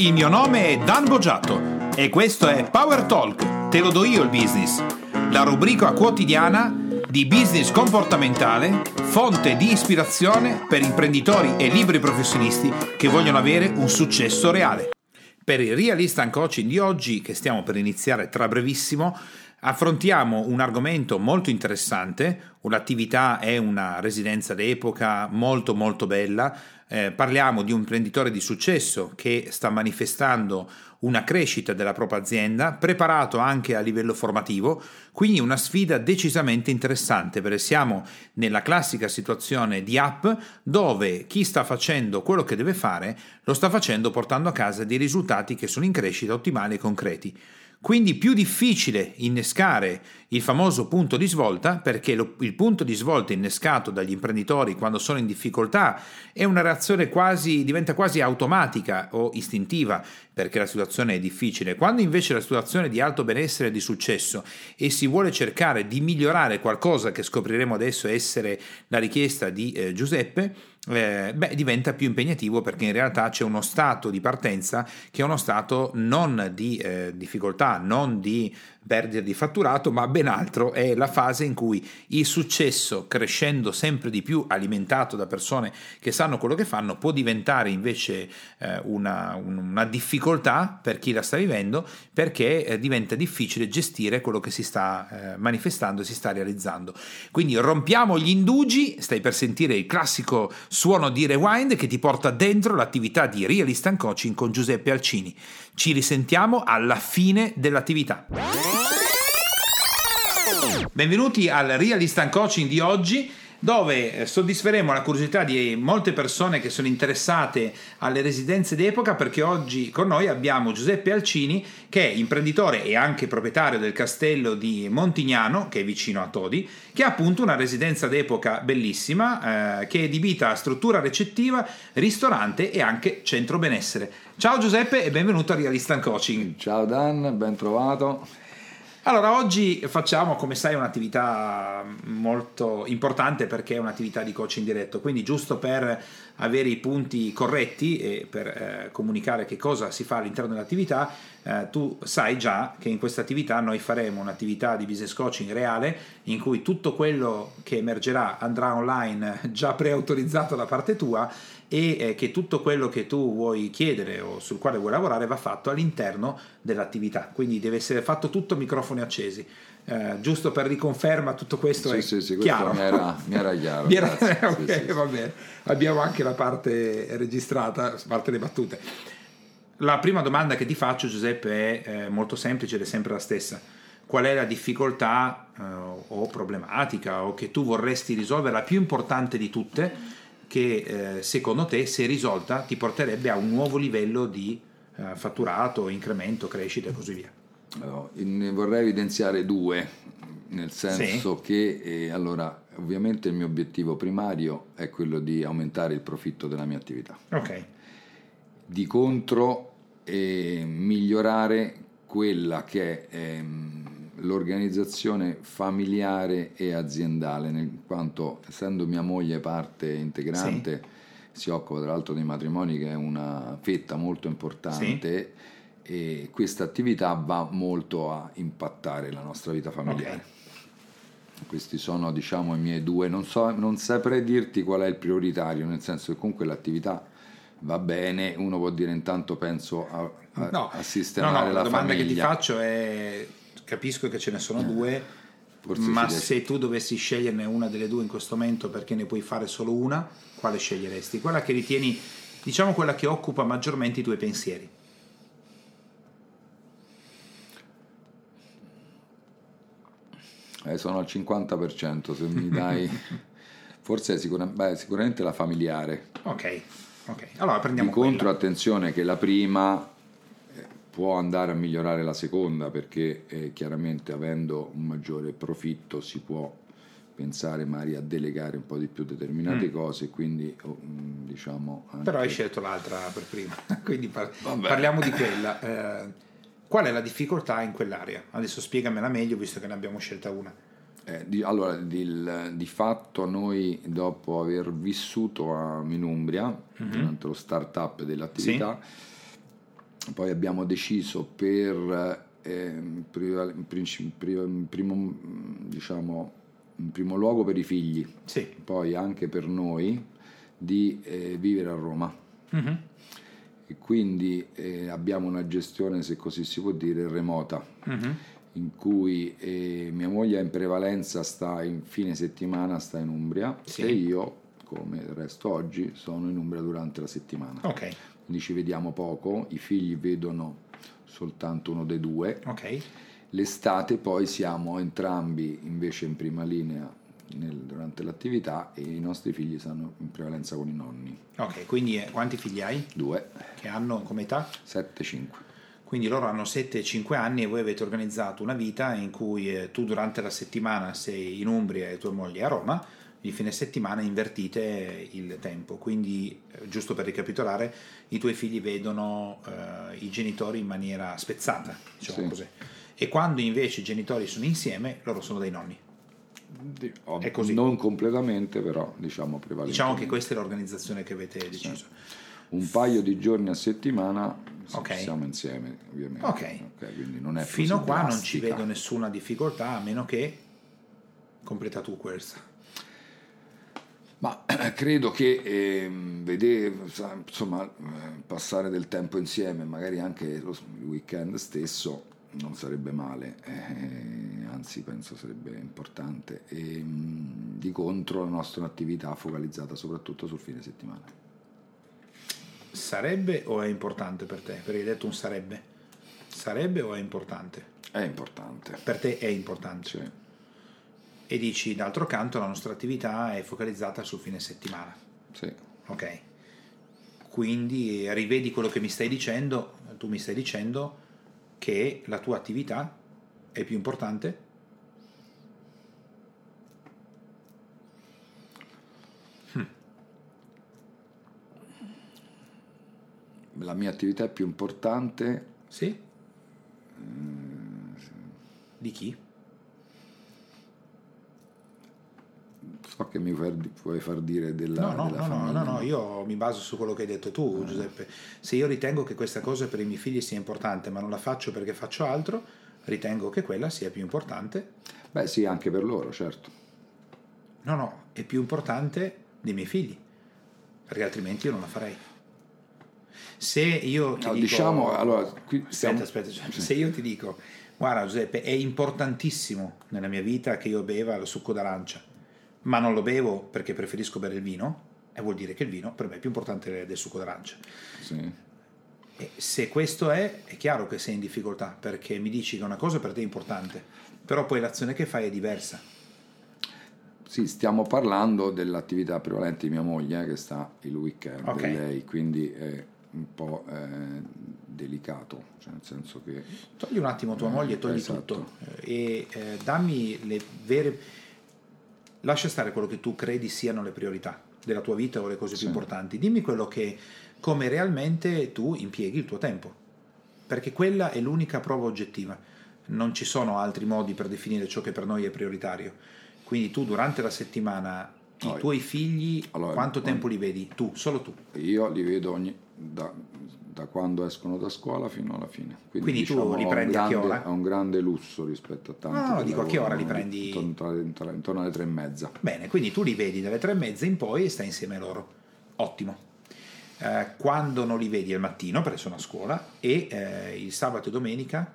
Il mio nome è Dan Boggiato e questo è Power Talk, te lo do io il business, la rubrica quotidiana di business comportamentale, fonte di ispirazione per imprenditori e liberi professionisti che vogliono avere un successo reale. Per il Real Instant Coaching di oggi, che stiamo per iniziare tra brevissimo, affrontiamo un argomento molto interessante, un'attività è una residenza d'epoca molto molto bella, eh, parliamo di un imprenditore di successo che sta manifestando una crescita della propria azienda, preparato anche a livello formativo, quindi una sfida decisamente interessante perché siamo nella classica situazione di app dove chi sta facendo quello che deve fare lo sta facendo portando a casa dei risultati che sono in crescita ottimali e concreti. Quindi più difficile innescare il famoso punto di svolta, perché lo, il punto di svolta innescato dagli imprenditori quando sono in difficoltà è una reazione quasi, diventa quasi automatica o istintiva, perché la situazione è difficile. Quando invece la situazione è di alto benessere e di successo e si vuole cercare di migliorare qualcosa che scopriremo adesso essere la richiesta di eh, Giuseppe, eh, beh, diventa più impegnativo perché in realtà c'è uno stato di partenza che è uno stato non di eh, difficoltà, non di perdita di fatturato, ma ben altro è la fase in cui il successo, crescendo sempre di più, alimentato da persone che sanno quello che fanno, può diventare invece eh, una, una, difficoltà per chi la sta vivendo perché eh, diventa difficile gestire quello che si sta eh, manifestando e si sta realizzando. Quindi rompiamo gli indugi, stai per sentire il classico suono di rewind che ti porta dentro l'attività di Real Instant Coaching con Giuseppe Alcini. Ci risentiamo alla fine dell'attività. Benvenuti al Real Instant Coaching di oggi dove eh, soddisferemo la curiosità di molte persone che sono interessate alle residenze d'epoca perché oggi con noi abbiamo Giuseppe Alcini che è imprenditore e anche proprietario del castello di Montignano che è vicino a Todi che ha appunto una residenza d'epoca bellissima eh, che è adibita a struttura recettiva, ristorante e anche centro benessere. Ciao Giuseppe e benvenuto a Real Instant Coaching. Ciao Dan, ben trovato. Allora, oggi facciamo, come sai, un'attività molto importante perché è un'attività di coaching diretto, quindi giusto per avere i punti corretti e per eh, comunicare che cosa si fa all'interno dell'attività, eh, tu sai già che in questa attività noi faremo un'attività di business coaching reale in cui tutto quello che emergerà andrà online già preautorizzato da parte tua e eh, che tutto quello che tu vuoi chiedere o sul quale vuoi lavorare va fatto all'interno dell'attività, quindi deve essere fatto tutto microfoni accesi. Eh, giusto per riconferma tutto questo sì, è sì, sì, chiaro. Mi era, mi era chiaro. mi era, okay, va bene. Abbiamo anche la parte registrata, parte delle battute. La prima domanda che ti faccio, Giuseppe, è eh, molto semplice ed è sempre la stessa. Qual è la difficoltà eh, o problematica o che tu vorresti risolvere, la più importante di tutte? Che eh, secondo te, se risolta, ti porterebbe a un nuovo livello di eh, fatturato, incremento, crescita e così via. Allora, ne vorrei evidenziare due, nel senso sì. che eh, allora, ovviamente il mio obiettivo primario è quello di aumentare il profitto della mia attività. Ok. Di contro, eh, migliorare quella che è ehm, l'organizzazione familiare e aziendale, in quanto essendo mia moglie parte integrante, sì. si occupa tra l'altro dei matrimoni che è una fetta molto importante sì. e questa attività va molto a impattare la nostra vita familiare. Okay. Questi sono diciamo i miei due, non, so, non saprei dirti qual è il prioritario, nel senso che comunque l'attività va bene, uno può dire intanto penso a, a, no, a sistemare no, no, la, la domanda famiglia. che ti faccio è capisco che ce ne sono due, Forse ma se tu dovessi sceglierne una delle due in questo momento perché ne puoi fare solo una, quale sceglieresti? Quella che ritieni, diciamo quella che occupa maggiormente i tuoi pensieri. Eh, sono al 50%, se mi dai... Forse sicura, beh, sicuramente la familiare. Ok, ok. Allora prendiamo Di contro, attenzione che la prima può andare a migliorare la seconda perché eh, chiaramente avendo un maggiore profitto si può pensare magari a delegare un po' di più determinate mm. cose quindi oh, mm, diciamo anche... però hai scelto l'altra per prima quindi par- parliamo di quella eh, qual è la difficoltà in quell'area adesso spiegamela meglio visto che ne abbiamo scelta una eh, di, allora di, di, fatto noi dopo aver vissuto a Minumbria mm-hmm. durante lo start up dell'attività sì poi abbiamo deciso per eh, priva- in primo, diciamo, in primo luogo per i figli, Sì. poi anche per noi, di eh, vivere a Roma. Mhm. E quindi eh, abbiamo una gestione, se così si può dire, remota, Mhm. in cui eh, mia moglie in prevalenza sta in fine settimana, sta in Umbria Sì. e io, come il resto oggi, sono in Umbria durante la settimana. Ok, Quindi ci vediamo poco, i figli vedono soltanto uno dei due. ok. L'estate poi siamo entrambi invece in prima linea nel- durante l'attività e i nostri figli stanno in prevalenza con i nonni. Ok, quindi eh, quanti figli hai? Due, Che hanno come età? sette, cinque. Quindi loro hanno 7-5 anni e voi avete organizzato una vita in cui eh, tu durante la settimana sei in Umbria e tua moglie a Roma, il fine settimana invertite il tempo. Quindi, eh, giusto per ricapitolare, i tuoi figli vedono eh, i genitori in maniera spezzata, diciamo Sì. così. E quando invece i genitori sono insieme, loro sono dei nonni. Oh, È così. Non completamente, però diciamo prevalentemente. Diciamo che questa è l'organizzazione che avete deciso. Un paio di giorni a settimana s- Ok. siamo insieme, ovviamente. Ok. quindi non è Fino a qua non ci drastica. vedo nessuna difficoltà, a meno che completa tu questa. Credo che ehm, vedere, sa- insomma, eh, passare del tempo insieme, magari anche lo il weekend stesso, non sarebbe male, eh, anzi penso sarebbe importante. E, mh, di contro la nostra attività focalizzata soprattutto sul fine settimana. Sarebbe o è importante per te? Perché hai detto un sarebbe. Sarebbe o è importante? È importante. Per te è importante. Sì, E dici, d'altro canto, la nostra attività è focalizzata sul fine settimana. sì. Ok. Quindi rivedi quello che mi stai dicendo, tu mi stai dicendo che la tua attività è più importante? La mia attività è più importante Sì? Di chi? So che mi vuoi vuoi far dire della, No, no, della no, no, famiglia. no, no, io mi baso su quello che hai detto tu, Giuseppe. Se io ritengo che questa cosa per i miei figli sia importante, ma non la faccio perché faccio altro, ritengo che quella sia più importante. Beh sì, anche per loro, certo. No, no, è più importante dei miei figli, perché altrimenti io non la farei. Se io ti No, dico... diciamo, allora, qui Aspetta, stiamo- aspetta, se io ti dico, guarda Giuseppe, è importantissimo nella mia vita che io beva il succo d'arancia, ma non lo bevo perché preferisco bere il vino, e vuol dire che il vino per me è più importante del succo d'arancia. Sì. E se questo è, è chiaro che sei in difficoltà, perché mi dici che una cosa per te è importante, però poi l'azione che fai è diversa. Sì, stiamo parlando dell'attività prevalente di mia moglie eh, che sta il weekend Ok. e lei, quindi è un po' eh, delicato, cioè nel senso che Togli un attimo tua moglie, togli esatto. tutto eh, e eh, dammi le vere... Lascia stare quello che tu credi siano le priorità della tua vita o le cose Sì. più importanti. Dimmi quello che, come realmente tu impieghi il tuo tempo, perché quella è l'unica prova oggettiva. Non ci sono altri modi per definire ciò che per noi è prioritario. Quindi tu durante la settimana i tuoi figli, allora, quanto tempo li vedi? Tu, solo tu. io li vedo ogni, da, da quando escono da scuola fino alla fine. Quindi, Quindi tu diciamo, li ho un prendi a che grande- ora? Ho un grande lusso rispetto a tanti. No, no, che dico, a che ora li prendi? Intorno, intorno- alle tre e mezza. Bene, quindi tu li vedi dalle tre e mezza in poi e stai insieme a loro. Ottimo. Eh, quando non li vedi al mattino, perché sono a scuola, e eh, il sabato e domenica,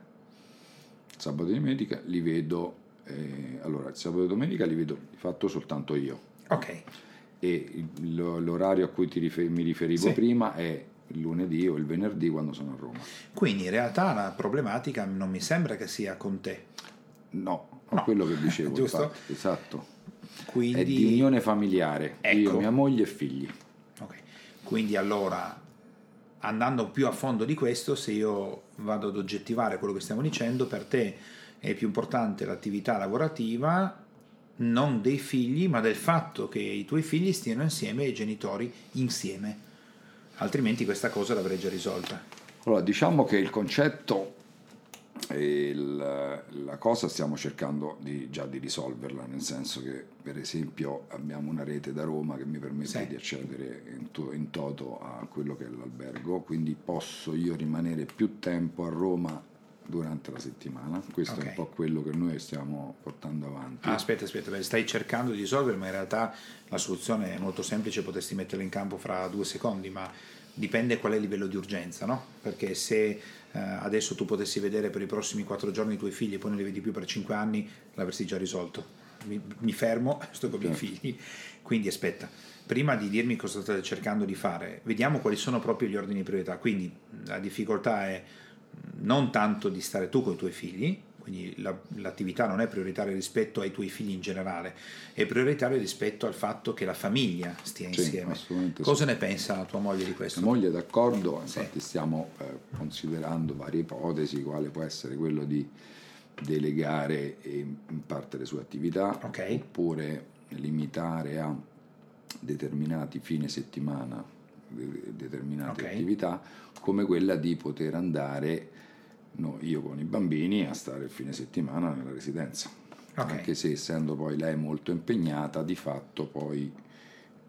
Sabato e domenica li vedo, eh, allora il sabato e domenica li vedo di fatto soltanto io ok, e l'orario a cui ti rifer- mi riferivo Sì. prima è il lunedì o il venerdì quando sono a Roma. quindi in realtà la problematica non mi sembra che sia con te. No, No. quello che dicevo, Giusto? infatti, esatto. Quindi, È di unione familiare, Ecco. io, mia moglie e figli. ok. Quindi allora, andando più a fondo di questo, se io vado ad oggettivare quello che stiamo dicendo, per te è più importante l'attività lavorativa non dei figli, ma del fatto che i tuoi figli stiano insieme e i genitori insieme. Altrimenti questa cosa l'avrei già risolta. Allora, diciamo che il concetto E il- la cosa stiamo cercando di- già di risolverla, nel senso che per esempio abbiamo una rete da Roma che mi permette Sì. di accedere in, to- in toto a quello che è l'albergo, quindi posso io rimanere più tempo a Roma durante la settimana. Questo Ok. è un po' quello che noi stiamo portando avanti. Ah, aspetta, aspetta, stai cercando di risolvere, ma in realtà la soluzione è molto semplice, potresti metterla in campo fra due secondi, ma dipende qual è il livello di urgenza, no? Perché se eh, adesso tu potessi vedere per i prossimi quattro giorni i tuoi figli e poi non li vedi più per cinque anni, l'avresti già risolto. Mi, mi fermo, sto con i miei Certo. figli. Quindi aspetta, prima di dirmi cosa state cercando di fare, vediamo quali sono proprio gli ordini di priorità. Quindi la difficoltà è non tanto di stare tu con i tuoi figli, quindi la- l'attività non è prioritaria rispetto ai tuoi figli in generale, è prioritaria rispetto al fatto che la famiglia stia Sì, insieme. assolutamente sì. Cosa ne pensa la tua moglie di questo? Mia moglie è d'accordo, infatti stiamo eh, considerando varie ipotesi, quale può essere quello di delegare in parte le sue attività, Ok. oppure limitare a determinati fine settimana determinate Ok. attività, come quella di poter andare no, io con i bambini a stare il fine settimana nella residenza. Ok. Anche se essendo poi lei molto impegnata, di fatto poi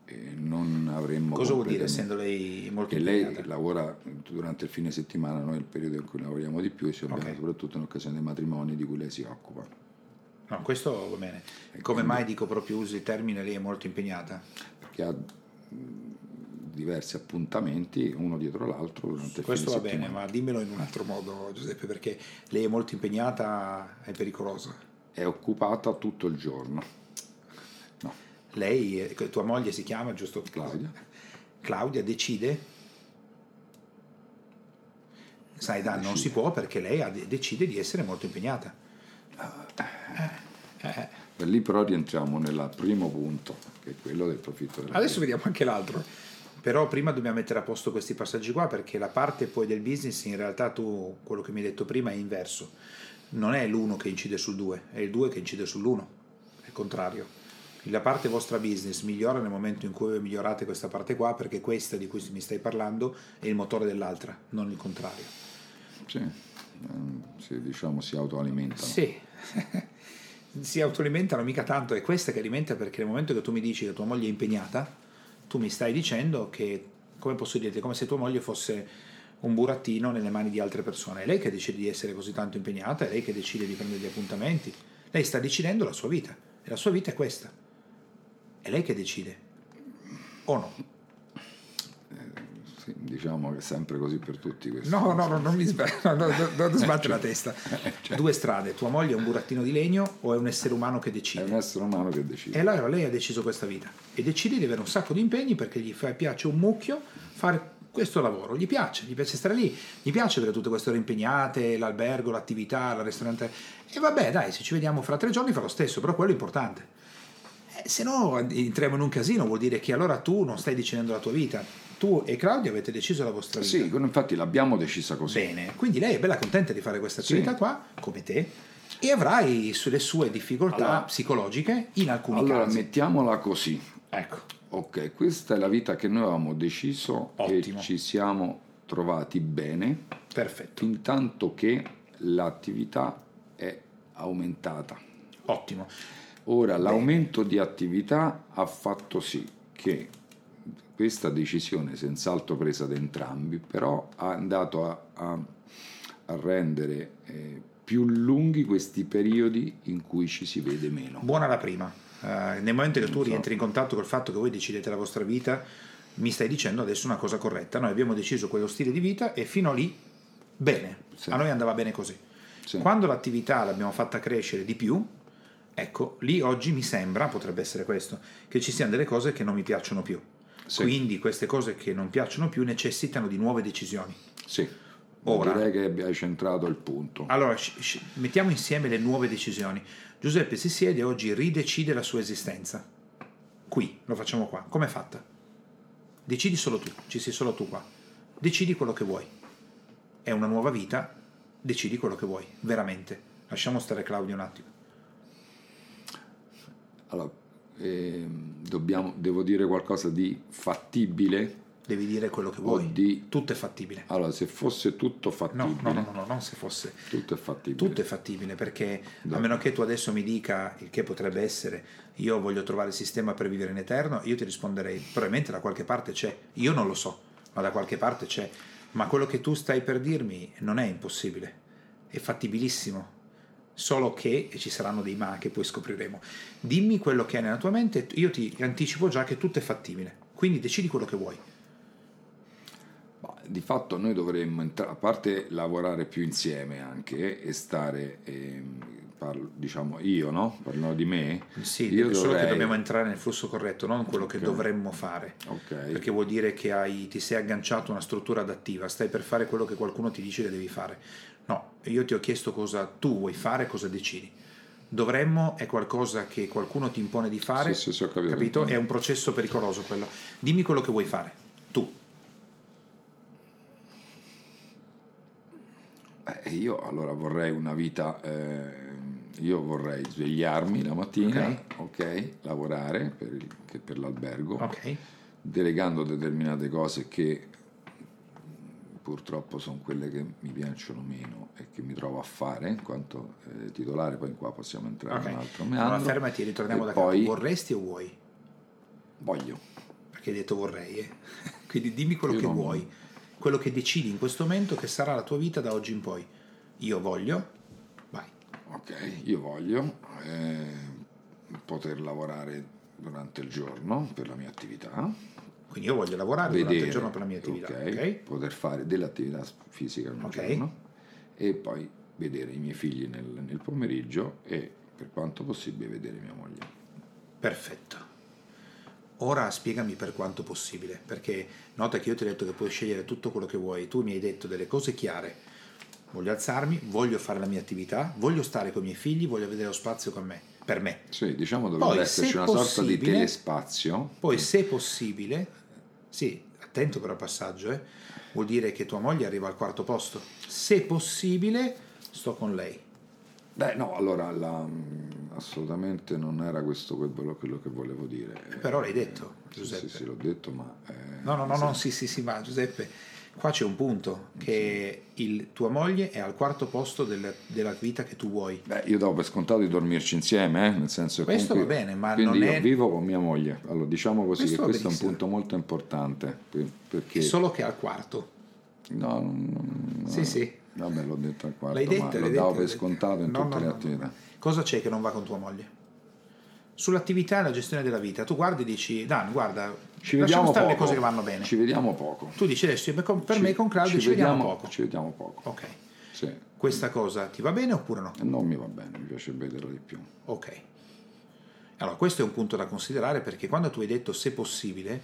eh, non avremmo Cosa vuol dire essendo lei molto che lei impegnata? lavora durante il fine settimana, noi è il periodo in cui lavoriamo di più e ci abbiamo Ok. soprattutto in occasione dei matrimoni di cui lei si occupa. No, questo va bene. Come quindi- mai dico proprio uso il termine lei è molto impegnata? Perché ha diversi appuntamenti uno dietro l'altro durante Questo va bene, ma dimmelo in un altro modo Giuseppe, perché lei è molto impegnata, è pericolosa. È occupata tutto il giorno. No, Lei, eh, tua moglie si chiama, giusto? Claudia. Claudia decide, sai Dan, non si può perché lei decide di essere molto impegnata. Eh, E lì però rientriamo nel primo punto, che è quello del profitto della Adesso vediamo anche l'altro. Però prima dobbiamo mettere a posto questi passaggi qua perché la parte poi del business in realtà tu, quello che mi hai detto prima è inverso. Non è l'uno che incide sul due, è il due che incide sull'uno. È il contrario. La parte vostra business migliora nel momento in cui migliorate questa parte qua perché questa di cui mi stai parlando è il motore dell'altra, non il contrario. Sì, ehm, sì, diciamo si autoalimentano. Sì, si autoalimentano mica tanto, è questa che alimenta perché nel momento che tu mi dici che tua moglie è impegnata, tu mi stai dicendo che, come posso dirti, come se tua moglie fosse un burattino nelle mani di altre persone. È lei che decide di essere così tanto impegnata, è lei che decide di prendere gli appuntamenti, lei sta decidendo la sua vita e la sua vita è questa. È lei che decide, o no? Sì, diciamo che è sempre così per tutti questi. No, no, no, non mi sbaglio, no, no, no, non sbatte la testa. Due strade, tua moglie è un burattino di legno o è un essere umano che È decide? un essere umano che decide. E allora lei ha deciso questa vita e decide di avere un sacco di impegni perché gli fa- piace un mucchio fare questo lavoro, gli piace, gli piace stare lì, gli piace avere tutte queste ore impegnate, l'albergo, l'attività, il ristorante. E vabbè, dai, se ci vediamo fra tre giorni fa lo stesso, però quello è importante. Eh, se no entriamo in un casino, vuol dire che allora tu non stai decidendo la tua vita. Tu e Claudia avete deciso la vostra vita. Sì, infatti l'abbiamo decisa così. Bene, quindi lei è bella contenta di fare questa Sì. attività qua, come te, e avrai sulle sue difficoltà Allora- psicologiche in alcuni Allora, casi. mettiamola così. Ecco. Ok, questa è la vita che noi avevamo deciso Ottimo. e ci siamo trovati bene, Perfetto, fin tanto che l'attività è aumentata. ottimo. Ora, l'aumento di attività ha fatto sì che questa decisione, senz'altro presa da entrambi, però ha andato a, a- a rendere eh, più lunghi questi periodi in cui ci si vede meno. Buona la prima. Eh, nel momento che tu rientri in contatto col fatto che voi decidete la vostra vita, mi stai dicendo adesso una cosa corretta. Noi abbiamo deciso quello stile di vita e fino a lì, bene. Sì. A noi andava bene così. Sì. Quando l'attività l'abbiamo fatta crescere di più, ecco, lì oggi mi sembra, potrebbe essere questo, che ci siano delle cose che non mi piacciono più. Sì. Quindi queste cose che non piacciono più necessitano di nuove decisioni. Sì, Ora- direi che hai centrato il punto. Allora, mettiamo insieme le nuove decisioni. Giuseppe si siede e oggi ridecide la sua esistenza. Qui, lo facciamo qua. Com'è fatta? Decidi solo tu, ci sei solo tu qua. Decidi quello che vuoi. È una nuova vita, decidi quello che vuoi, veramente. Lasciamo stare Claudio un attimo. Allora, ehm, dobbiamo, devo dire qualcosa di fattibile? Devi dire quello che vuoi. di- Tutto è fattibile. Allora, se fosse tutto No, fattibile, no, no, no, no, non se fosse. tutto è fattibile. Tutto è fattibile perché a Dai. meno che tu adesso mi dica il che potrebbe essere io voglio trovare il sistema per vivere in eterno, io ti risponderei probabilmente da qualche parte c'è, io non lo so, ma da qualche parte c'è, ma quello che tu stai per dirmi non è impossibile, è fattibilissimo, solo che ci saranno dei ma che poi scopriremo. Dimmi quello che è nella tua mente, io ti anticipo già che tutto è fattibile, quindi decidi quello che vuoi. Ma di fatto noi dovremmo, a parte lavorare più insieme anche e stare, ehm, parlo- diciamo io, no? Parlo di me. Sì, io solo che dobbiamo entrare nel flusso corretto, non quello che Ok. dovremmo fare. Ok. Perché vuol dire che hai- ti sei agganciato a una struttura adattiva, stai per fare quello che qualcuno ti dice che devi fare. No, io ti ho chiesto cosa tu vuoi fare, cosa decidi. Dovremmo è qualcosa che qualcuno ti impone di fare, Sì, sì, ho capito. È un processo pericoloso quello. Dimmi quello che vuoi fare, tu. Eh, io allora vorrei una vita, eh, io vorrei svegliarmi la mattina, ok, lavorare per, per l'albergo, Ok? delegando determinate cose che purtroppo sono quelle che mi piacciono meno e che mi trovo a fare in quanto eh, titolare, poi qua possiamo entrare Ok. in un altro Allora meandro. fermati e ritorniamo da poi capo. Vorresti o vuoi? voglio. Perché hai detto vorrei, eh? Quindi dimmi quello Io che non- vuoi, quello che decidi in questo momento che sarà la tua vita da oggi in poi. Io voglio, vai. Ok, io voglio eh, poter lavorare durante il giorno per la mia attività, Quindi io voglio lavorare vedere, durante il giorno per la mia attività, ok, ok? poter fare dell'attività fisica al Ok. giorno e poi vedere i miei figli nel, nel pomeriggio e per quanto possibile vedere mia moglie. Perfetto. Ora spiegami per quanto possibile, perché nota che io ti ho detto che puoi scegliere tutto quello che vuoi, tu mi hai detto delle cose chiare. Voglio alzarmi, voglio fare la mia attività, voglio stare con i miei figli, voglio vedere lo spazio con me, per me. Sì, diciamo dovrebbe Poi, esserci se una sorta di telespazio. Poi, se possibile, sì, attento però al passaggio, eh, vuol dire che tua moglie arriva al quarto posto. Se possibile, sto con lei. Beh, no, allora la- mm, assolutamente non era questo quello, quello che volevo dire. Però l'hai detto, Sì, Giuseppe. Sì, sì, l'ho detto, ma... eh, No, no, no, sì. no, sì, sì, sì, ma Giuseppe, qua c'è un punto, che il- tua moglie è al quarto posto del- della vita che tu vuoi. Beh, io do per scontato di dormirci insieme, eh, nel senso che Questo comunque- va bene, ma non io è- vivo con mia moglie. Allora, diciamo così Questo che questo è un benissimo. punto molto importante, per- perché... Solo che al quarto. No, non- no, Sì, sì. Vabbè, l'ho detto al quarto, L'hai detto, ma l'hai lo davo per scontato in No, tutte no, le attività. Cosa c'è che non va con tua moglie? Sull'attività e la gestione della vita, tu guardi e dici, Dan, guarda, Ci vediamo stare le poco. cose che vanno bene. Ci vediamo poco. Tu dici adesso, per Ci- me con Claudio ci, vediamo, poco. Ci vediamo poco. Ok, Sì. questa cosa ti va bene oppure no? Non mi va bene, mi piace vederlo di più. Ok. Allora, questo è un punto da considerare perché quando tu hai detto se possibile,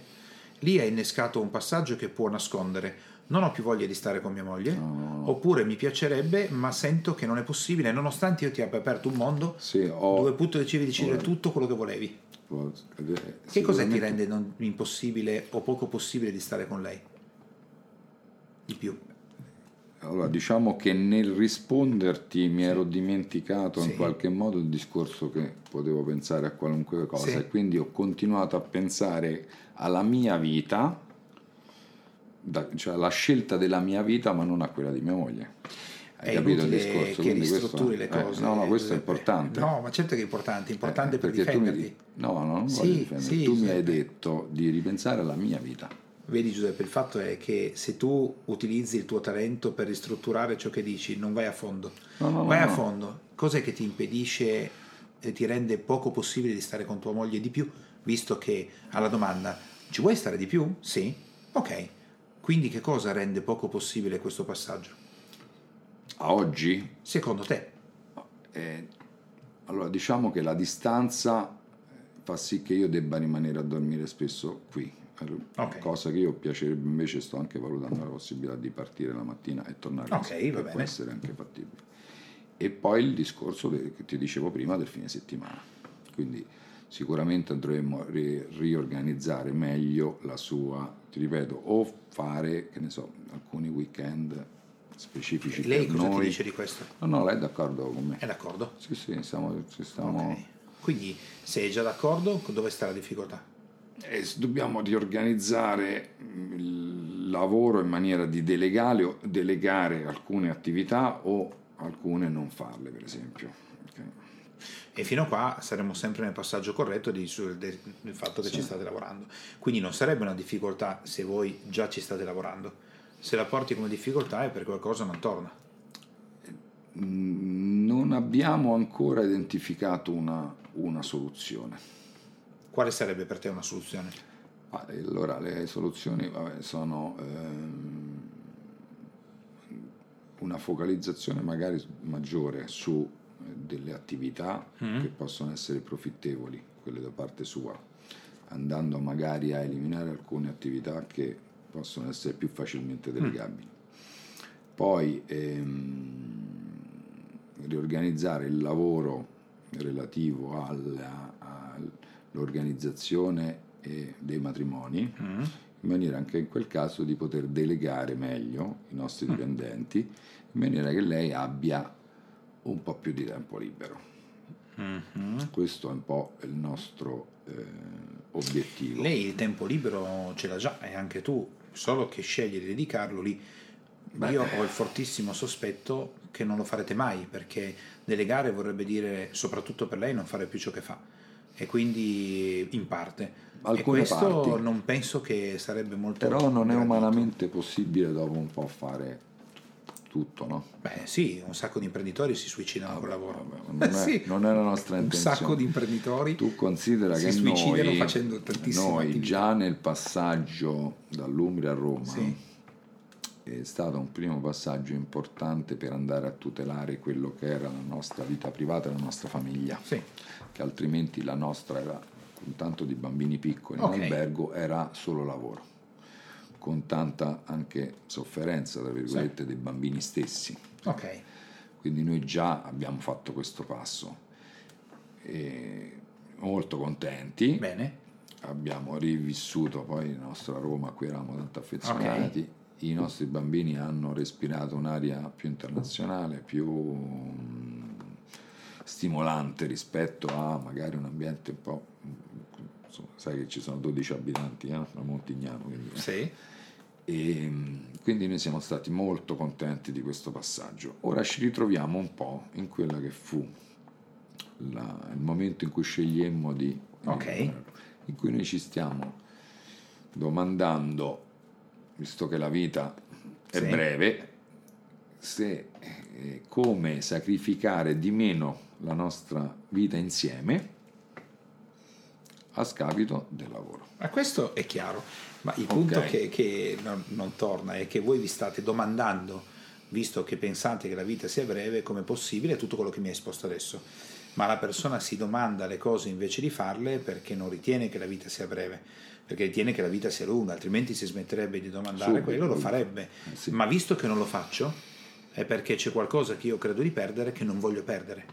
lì hai innescato un passaggio che può nascondere non ho più voglia di stare con mia moglie, oppure mi piacerebbe, ma sento che non è possibile, nonostante io ti abbia aperto un mondo Sì, ho... dove appunto decidere Guarda. tutto quello che volevi. Che cos'è ti rende non impossibile o poco possibile di stare con lei? Di più. Allora, diciamo che nel risponderti mi ero dimenticato Sì. in qualche modo il discorso che potevo pensare a qualunque cosa Sì. e quindi ho continuato a pensare alla mia vita, da- cioè alla scelta della mia vita, ma non a quella di mia moglie. Hai È capito il discorso? che Quindi questo- ristrutturi le eh, cose. no, no, questo è Giuseppe. importante. No, ma certo che è importante, è importante Eh, per perché tu mi difenderti. di- No, no, non Sì, voglio difendermi. sì, tu mi hai Giuseppe. detto di ripensare alla mia vita. Vedi Giuseppe, il fatto è che se tu utilizzi il tuo talento per ristrutturare ciò che dici, non vai a fondo. No, no, no, vai a no. fondo. Cos'è che ti impedisce e ti rende poco possibile di stare con tua moglie di più? Visto che alla domanda, ci vuoi stare di più? Sì? Ok. Quindi che cosa rende poco possibile questo passaggio? A oggi Secondo te? Eh, allora, diciamo che la distanza eh, fa sì che io debba rimanere a dormire spesso qui, Ok. cosa che io piacerebbe invece sto anche valutando la possibilità di partire la mattina e tornare Ok, la sera, va che può essere anche fattibile. E poi il discorso che ti dicevo prima del fine settimana, quindi sicuramente dovremmo ri- riorganizzare meglio la sua, ti ripeto, o fare, che ne so, alcuni weekend specifici Lei cosa ti noi. dice di questo? No, no, lei è d'accordo con me. È d'accordo? Sì, sì, stiamo, stiamo... Ok. Quindi, se è già d'accordo, dove sta la difficoltà? E dobbiamo riorganizzare il lavoro in maniera di delegare, o delegare alcune attività o alcune non farle, per esempio. E fino a qua saremo sempre nel passaggio corretto di, del, del fatto che sì. ci state lavorando. Quindi non sarebbe una difficoltà se voi già ci state lavorando. Se la porti come difficoltà è perché qualcosa non torna. Non abbiamo ancora identificato una, una soluzione. Quale sarebbe per te una soluzione? Allora, le soluzioni vabbè, sono ehm, una focalizzazione magari maggiore su delle attività mm. che possono essere profittevoli, quelle da parte sua, andando magari a eliminare alcune attività che possono essere più facilmente mm. delegabili. Mm. Poi ehm, riorganizzare il lavoro relativo alla, all'organizzazione dei matrimoni mm. in maniera anche in quel caso di poter delegare meglio i nostri mm. dipendenti in maniera che lei abbia un po' più di tempo libero. Mm-hmm. Questo è un po' il nostro eh, obiettivo. Lei il tempo libero ce l'ha già e anche tu, solo che scegli di dedicarlo lì. Beh. Io ho il fortissimo sospetto che non lo farete mai perché delegare vorrebbe dire, soprattutto per lei, non fare più ciò che fa e quindi in parte. Alcune e questo parti. non penso che sarebbe molto... Però non è umanamente possibile dopo un po' fare tutto, no? Beh sì, un sacco di imprenditori si suicidano col lavoro. Vabbè, non, è, sì. non, è, la nostra intenzione. Un sacco di imprenditori tu considera si che suicidano noi, facendo tantissime Noi attività. già nel passaggio dall'Umbria a Roma sì. è stato un primo passaggio importante per andare a tutelare quello che era la nostra vita privata e la nostra famiglia. Sì. Che altrimenti la nostra era, con tanto di bambini piccoli okay. in albergo, era solo lavoro con tanta anche sofferenza, tra virgolette, sì. dei bambini stessi. Ok. Quindi noi già abbiamo fatto questo passo. E molto contenti. Bene. Abbiamo rivissuto poi la nostra Roma a cui eravamo tanto affezionati. Okay. I nostri bambini hanno respirato un'aria più internazionale, più mm, stimolante rispetto a magari un ambiente un po' insomma, sai che ci sono 12 abitanti eh, a Montignano quindi, eh. E quindi noi siamo stati molto contenti di questo passaggio. Ora ci ritroviamo un po' in quella che fu la, il momento in cui scegliemmo di... Okay. in cui noi ci stiamo domandando, visto che la vita è sì. breve, se, eh, come sacrificare di meno la nostra vita insieme a scapito del lavoro. Ma questo è chiaro. Ma il punto okay. che, che non, non, torna è che voi vi state domandando, visto che pensate che la vita sia breve, come è possibile tutto quello che mi hai esposto adesso. Ma la persona si domanda le cose invece di farle perché non ritiene che la vita sia breve, perché ritiene che la vita sia lunga, altrimenti si smetterebbe di domandare Subito. quello, lo farebbe. Eh, sì. Ma visto che non lo faccio, è perché c'è qualcosa che io credo di perdere che non voglio perdere,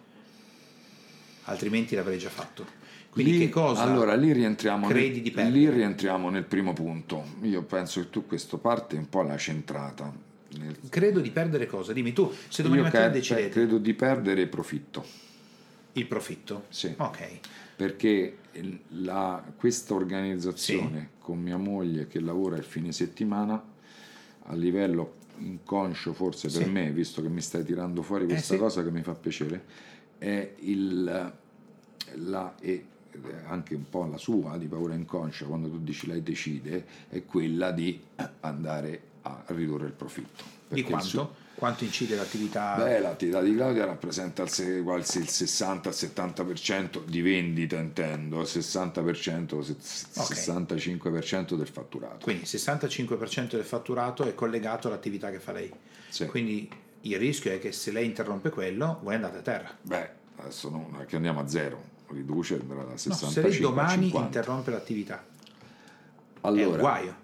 altrimenti l'avrei già fatto. Quindi lì, che cosa allora, lì rientriamo, credi di perdere? Lì rientriamo nel primo punto. Io penso che tu questa parte un po' l'hai centrata. Nel... Credo di perdere cosa? Dimmi tu, se domani mattina cre- decidete. Credo di perdere profitto. Il profitto? Sì. Ok. Perché la, questa organizzazione sì. con mia moglie che lavora il fine settimana a livello inconscio forse per sì. me, visto che mi stai tirando fuori questa eh, sì. cosa che mi fa piacere, è il, la, e anche un po' la sua di paura inconscia quando tu dici lei decide è quella di andare a ridurre il profitto. Di quanto? Su... Quanto incide l'attività? Beh, l'attività di Claudia rappresenta il, quasi il 60-70% di vendita, intendo, il 60%, il 65% del fatturato. Quindi il 65% del fatturato è collegato all'attività che fa lei. Sì. Quindi il rischio è che se lei interrompe quello, voi andate a terra. Beh, adesso non, che andiamo a zero riduce andrà da 65 no, se domani interrompe l'attività. Allora, è un guaio.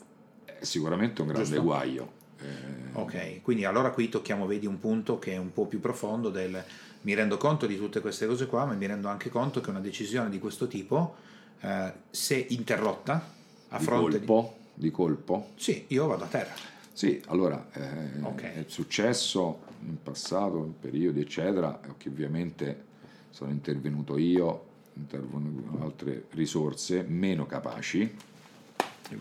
è sicuramente un grande Giusto? guaio. Eh, ok quindi allora qui tocchiamo vedi un punto che è un po' più profondo del mi rendo conto di tutte queste cose qua ma mi rendo anche conto che una decisione di questo tipo eh, se interrotta a di fronte colpo, di... di colpo? Sì io vado a terra. Sì, allora eh, okay. è successo in passato, in periodi eccetera, che ovviamente sono intervenuto io intervengono altre risorse meno capaci,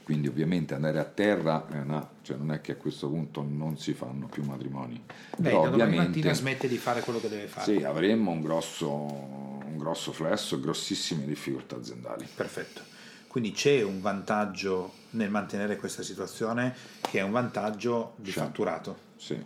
quindi ovviamente andare a terra è una, cioè non è che a questo punto non si fanno più matrimoni. Beh, Però ovviamente mattina smette di fare quello che deve fare. sì, avremmo un grosso, un grosso flesso e grossissime difficoltà aziendali. Perfetto. Quindi c'è un vantaggio nel mantenere questa situazione che è un vantaggio di C'è. fatturato. Sì.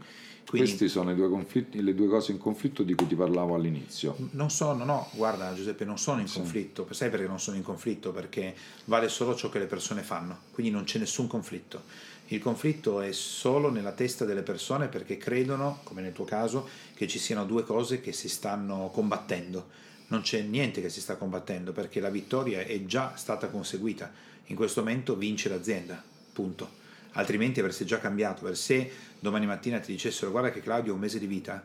Quindi- Queste sono due le due cose in conflitto di cui ti parlavo all'inizio. Non sono, no, guarda Giuseppe, non sono in conflitto. Sai perché non sono in conflitto? Perché vale solo ciò che le persone fanno, quindi non c'è nessun conflitto. Il conflitto è solo nella testa delle persone perché credono, come nel tuo caso, che ci siano due cose che si stanno combattendo. Non c'è niente che si sta combattendo perché la vittoria è già stata conseguita. In questo momento vince l'azienda, punto. Altrimenti avresti già cambiato. Per se domani mattina ti dicessero guarda che Claudio ha un mese di vita,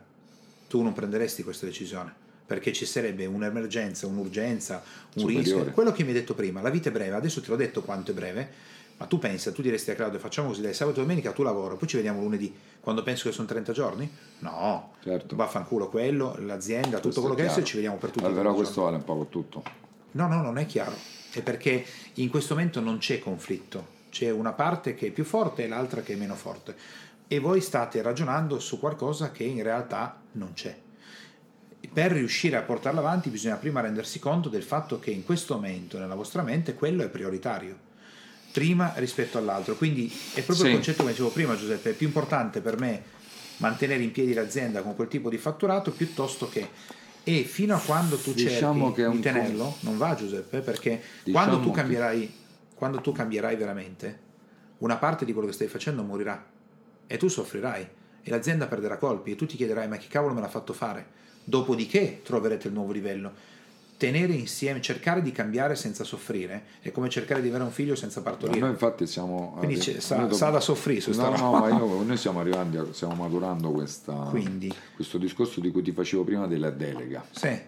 tu non prenderesti questa decisione perché ci sarebbe un'emergenza, un'urgenza, un Superiore. rischio. Quello che mi hai detto prima, la vita è breve, adesso ti ho detto quanto è breve, ma tu pensa, tu diresti a Claudio facciamo così, dai sabato e domenica tu lavoro, poi ci vediamo lunedì, quando penso che sono 30 giorni? No, Certo. vaffanculo quello, l'azienda, tutto Questo quello è che è, e ci vediamo per tutti Ma Però giorni. questo vale un po' con tutto. No, no, non è chiaro. È perché in questo momento non c'è conflitto. C'è una parte che è più forte e l'altra che è meno forte. E voi state ragionando su qualcosa che in realtà non c'è. Per riuscire a portarla avanti bisogna prima rendersi conto del fatto che in questo momento nella vostra mente quello è prioritario. Prima rispetto all'altro. Quindi è proprio Sì. il concetto che dicevo prima, Giuseppe. È più importante per me mantenere in piedi l'azienda con quel tipo di fatturato piuttosto che e fino a quando tu Diciamo cerchi di tenerlo non va Giuseppe perché Diciamo quando tu che- cambierai quando tu cambierai veramente una parte di quello che stai facendo morirà e tu soffrirai e l'azienda perderà colpi e tu ti chiederai ma che cavolo me l'ha fatto fare dopodiché troverete il nuovo livello tenere insieme cercare di cambiare senza soffrire è come cercare di avere un figlio senza partorire Noi infatti siamo... Quindi c'è- sa- dopo- sa da soffrire su No, no, ma io- noi stiamo arrivando, stiamo maturando questa, Quindi. questo discorso di cui ti facevo prima della delega. Sì.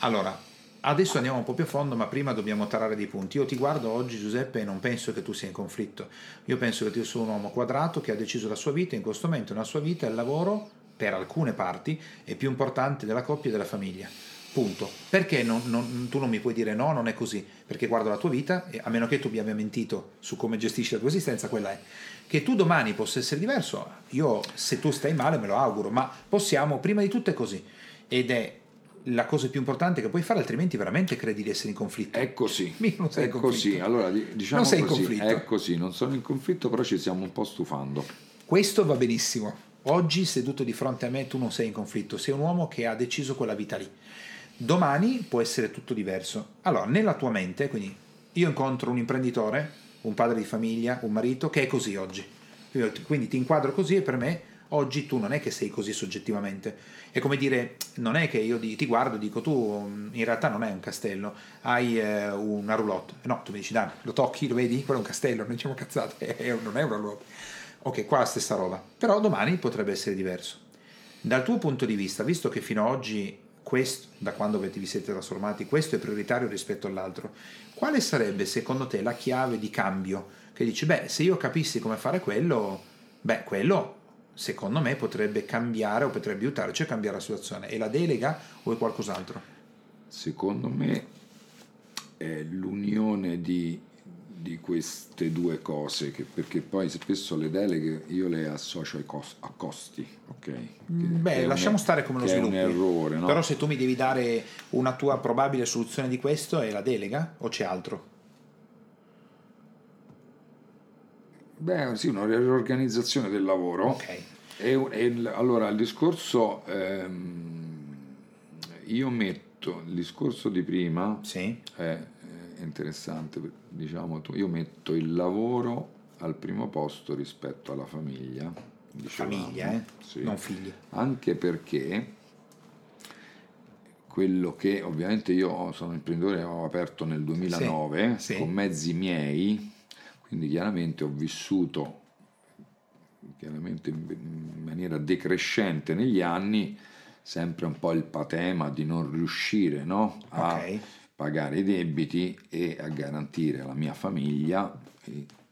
Allora, adesso andiamo un po' più a fondo, ma prima dobbiamo tarare dei punti. Io ti guardo oggi, Giuseppe, e non penso che tu sia in conflitto. Io penso che tu sia un uomo quadrato che ha deciso la sua vita, in questo momento nella sua vita il lavoro, per alcune parti, è più importante della coppia e della famiglia. Punto. Perché non- non- tu non mi puoi dire no, non è così? Perché guardo la tua vita, e a meno che tu mi abbia mentito su come gestisci la tua esistenza, quella è. Che tu domani possa essere diverso, io se tu stai male me lo auguro, ma possiamo, prima di tutto è così. Ed è la cosa più importante che puoi fare, altrimenti veramente credi di essere in conflitto. È così, Mica non sei è in così. conflitto. Allora, di- diciamo Non sei in così, conflitto. è così, non sono in conflitto, però ci stiamo un po' stufando. Questo va benissimo. Oggi, seduto di fronte a me, tu non sei in conflitto, sei un uomo che ha deciso quella vita lì. Domani può essere tutto diverso. Allora, nella tua mente, quindi io incontro un imprenditore, un padre di famiglia, un marito che è così oggi. Quindi ti inquadro così e per me oggi tu non è che sei così soggettivamente. È come dire, non è che io ti guardo e dico tu mm, in realtà non hai un castello, hai eh, una roulotte. No, tu mi dici Dani, lo tocchi, lo vedi? Quello è un castello, non diciamo cazzate, è- non è una roulotte. Ok, qua è la stessa roba. Però domani potrebbe essere diverso. Dal tuo punto di vista, visto che fino ad oggi, questo, da quando vi siete trasformati, questo è prioritario rispetto all'altro, quale sarebbe secondo te la chiave di cambio? Che dici, beh, se io capissi come fare quello, beh, quello secondo me potrebbe cambiare o potrebbe aiutarci a cambiare la situazione. È la delega o è qualcos'altro? Secondo me è l'unione di, di queste due cose, che- perché poi spesso le deleghe io le associo ai cos- a costi, ok? Che- Beh, è un- lasciamo stare come lo che è un errore, no? Però se tu mi devi dare una tua probabile soluzione di questo, è la delega o c'è altro? Beh, sì, una riorganizzazione del lavoro. Ok. E, e allora il discorso, ehm, io metto il discorso di prima Sì. è, è interessante, diciamo io metto il lavoro al primo posto rispetto alla famiglia. dicevamo. Famiglia, eh? Sì. Non figli. Anche perché quello che ovviamente io sono imprenditore, ho aperto nel 2009 Sì, sì. con mezzi miei, quindi chiaramente ho vissuto chiaramente in maniera decrescente negli anni sempre un po' il patema di non riuscire no? a Ok. pagare i debiti e a garantire alla mia famiglia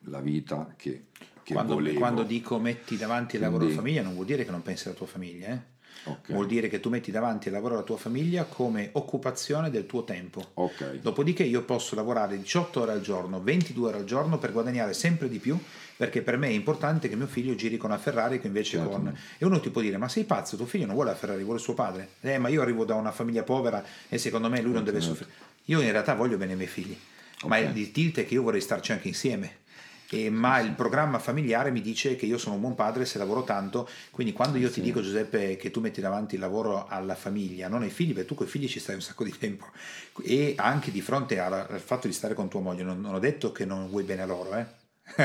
la vita che che quando, volevo. quando dico metti davanti il lavoro la Quindi- famiglia non vuol dire che non pensi alla tua famiglia, eh? Ok. vuol dire che tu metti davanti il lavoro e la tua famiglia come occupazione del tuo tempo. Ok. Dopodiché io posso lavorare 18 ore al giorno, 22 ore al giorno per guadagnare sempre di più, perché per me è importante che mio figlio giri con la Ferrari che invece Certo. con... E uno ti può dire, ma sei pazzo, tuo figlio non vuole la Ferrari, vuole suo padre. Eh, ma io arrivo da una famiglia povera e secondo me lui non deve Certo. soffrire. Io in realtà voglio bene ai miei figli, ma Ok. il tilt è che io vorrei starci anche insieme. E- ma il programma familiare mi dice che io sono un buon padre se lavoro tanto, quindi quando io ti Sì. dico Giuseppe che tu metti davanti il lavoro alla famiglia, non ai figli, perché tu con i figli ci stai un sacco di tempo e anche di fronte alla- al fatto di stare con tua moglie, non, non ho detto che non vuoi bene a loro, eh?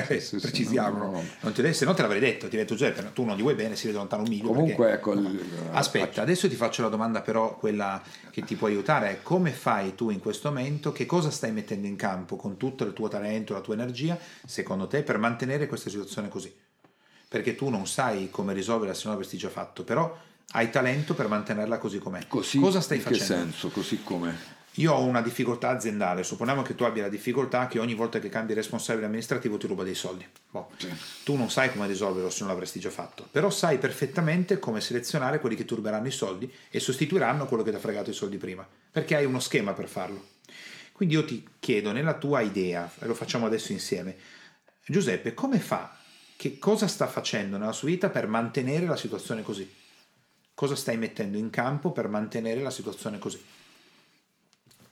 Sì, sì, precisiamo, no, no, no. Se no te l'avrei detto, ti ho detto Giuseppe, tu non gli vuoi bene, si vede lontano un miglio. Comunque, perché- ecco, il- Aspetta, adesso ti faccio la domanda però, quella che ti può aiutare, è come fai tu in questo momento, che cosa stai mettendo in campo con tutto il tuo talento, la tua energia, secondo te, per mantenere questa situazione così? Perché tu non sai come risolverla se non l'avresti già fatto, però hai talento per mantenerla così com'è. Così, cosa stai in facendo? che senso? Così come... Io ho una difficoltà aziendale, supponiamo che tu abbia la difficoltà che ogni volta che cambi responsabile amministrativo ti ruba dei soldi. Boh. Sì. Tu non sai come risolverlo se non l'avresti già fatto, però sai perfettamente come selezionare quelli che ti ruberanno i soldi e sostituiranno quello che ti ha fregato i soldi prima, perché hai uno schema per farlo. Quindi io ti chiedo, nella tua idea, e lo facciamo adesso insieme, Giuseppe, come fa? Che cosa sta facendo nella sua vita per mantenere la situazione così? Cosa stai mettendo in campo per mantenere la situazione così?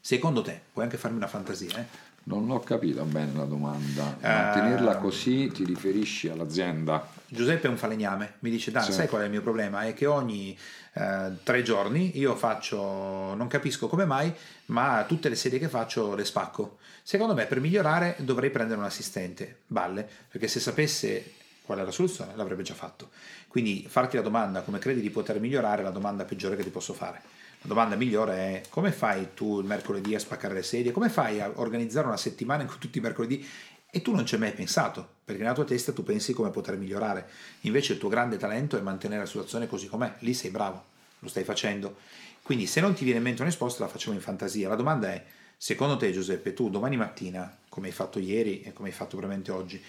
Secondo te, puoi anche farmi una fantasia, eh? Non ho capito bene la domanda. Eh, Mantenerla così ti riferisci all'azienda? Giuseppe è un falegname, mi dice Dan, Sì. sai qual è il mio problema? È che ogni eh, tre giorni io faccio, non capisco come mai, ma tutte le sedie che faccio le spacco. Secondo me per migliorare dovrei prendere un assistente, balle, perché se sapesse qual è la soluzione l'avrebbe già fatto. Quindi farti la domanda come credi di poter migliorare è la domanda peggiore che ti posso fare. La domanda migliore è come fai tu il mercoledì a spaccare le sedie? Come fai a organizzare una settimana in cui tutti i mercoledì e tu non ci hai mai pensato, perché nella tua testa tu pensi come poter migliorare. Invece il tuo grande talento è mantenere la situazione così com'è. Lì sei bravo, lo stai facendo. Quindi se non ti viene in mente una risposta la facciamo in fantasia. La domanda è, secondo te Giuseppe, tu domani mattina, come hai fatto ieri e come hai fatto veramente oggi,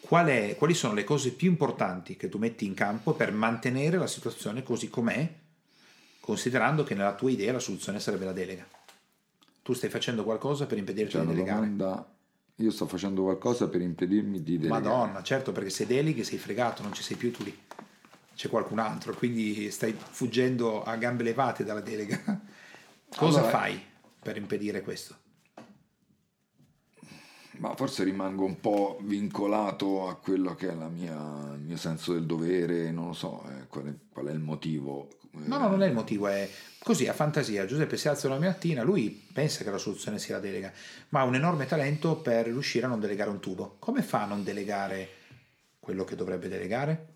qual è- quali sono le cose più importanti che tu metti in campo per mantenere la situazione così com'è, considerando che nella tua idea la soluzione sarebbe la delega? Tu stai facendo qualcosa per impedirti Cioè, di delegare? domanda... Io sto facendo qualcosa per impedirmi di delegare. Madonna, certo, perché se deleghi sei fregato, non ci sei più tu lì. C'è qualcun altro, quindi stai fuggendo a gambe levate dalla delega. Cosa Allora- fai per impedire questo? Ma forse rimango un po' vincolato a quello che è la mia- il mio senso del dovere, non lo so eh, qual, è, qual è il motivo. Eh, No, no, non è il motivo, è così, a fantasia. Giuseppe si alza una mattina, lui pensa che la soluzione sia la delega, ma ha un enorme talento per riuscire a non delegare un tubo. Come fa a non delegare quello che dovrebbe delegare?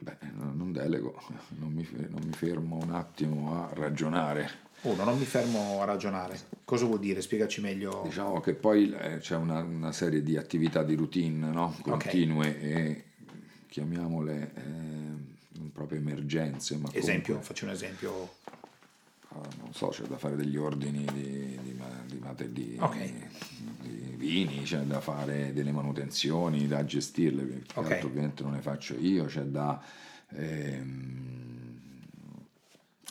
Beh, no- non delego, non mi, non mi fermo un attimo a ragionare. Uno, non mi fermo a ragionare. Cosa vuol dire? Spiegaci meglio. Diciamo che poi eh, c'è una, una serie di attività di routine no? continue e chiamiamole eh, proprio emergenze. Ma Esempio, comunque, faccio un esempio. ah, non so, c'è da fare degli ordini di, di, di, di- Ok. di vini, c'è da fare delle manutenzioni, da gestirle, perché Ok. altro ovviamente non le faccio io, c'è da... ehm,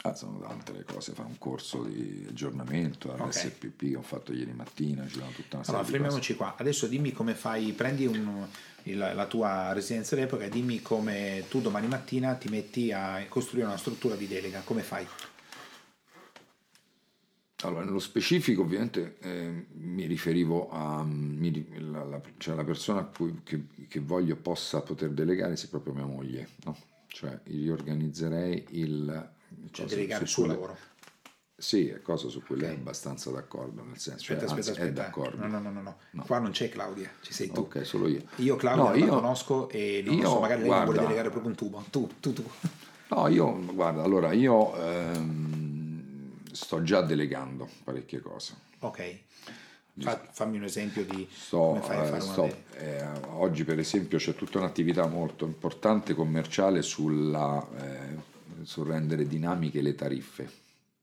ah, sono tante le cose, fa un corso di aggiornamento all'SPP che ho fatto ieri mattina, ci sono tutta una serie Allora, di fermiamoci qua. Adesso dimmi come fai, prendi un- il- la tua residenza d'epoca e dimmi come tu domani mattina ti metti a costruire una struttura di delega. Come fai? Allora, nello specifico ovviamente eh, mi riferivo a mi la, la- cioè la persona che, che voglio possa poter delegare sia proprio mia moglie, no? Cioè riorganizzerei il... Cioè, delegare il su suo lavoro. Sì, è cosa su cui lei Ok. è abbastanza d'accordo, nel senso, Aspetta, cioè, aspetta, anzi, è aspetta. d'accordo. No, no, no, no, no. Qua non c'è Claudia, ci sei tu. Ok, solo io. Io Claudia No, non la io- conosco e non io, so, magari lei non vuole guarda- delegare proprio un tubo. Tu, tu, tu. No, io, guarda, allora, io ehm, sto già delegando parecchie cose. Ok. Fa- fammi un esempio di Sto, eh, delega. eh, oggi per esempio c'è tutta un'attività molto importante commerciale sulla, eh, sul rendere dinamiche le tariffe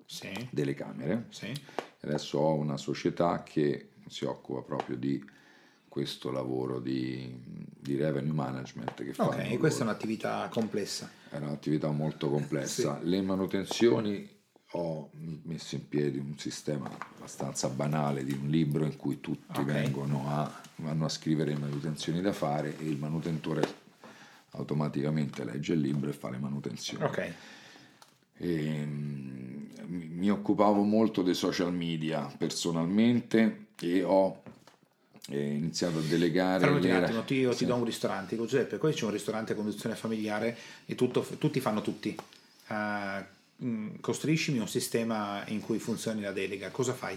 Sì, delle camere. sì. Adesso ho una società che si occupa proprio di questo lavoro di, di revenue management che. Ok, questa è un'attività complessa. È un'attività molto complessa. Sì. Le manutenzioni ho messo in piedi un sistema abbastanza banale di un libro in cui tutti okay. vengono a, vanno a scrivere le manutenzioni da fare e il manutentore automaticamente legge il libro e fa le manutenzioni. Ok. E, ehm, mi occupavo molto dei social media personalmente e ho eh, iniziato a delegare. Fermati un attimo, ti, io sì. ti do un ristorante, Giuseppe, poi c'è un ristorante a conduzione familiare e tutto, tutti fanno tutti. Uh, costruiscimi un sistema in cui funzioni la delega, cosa fai?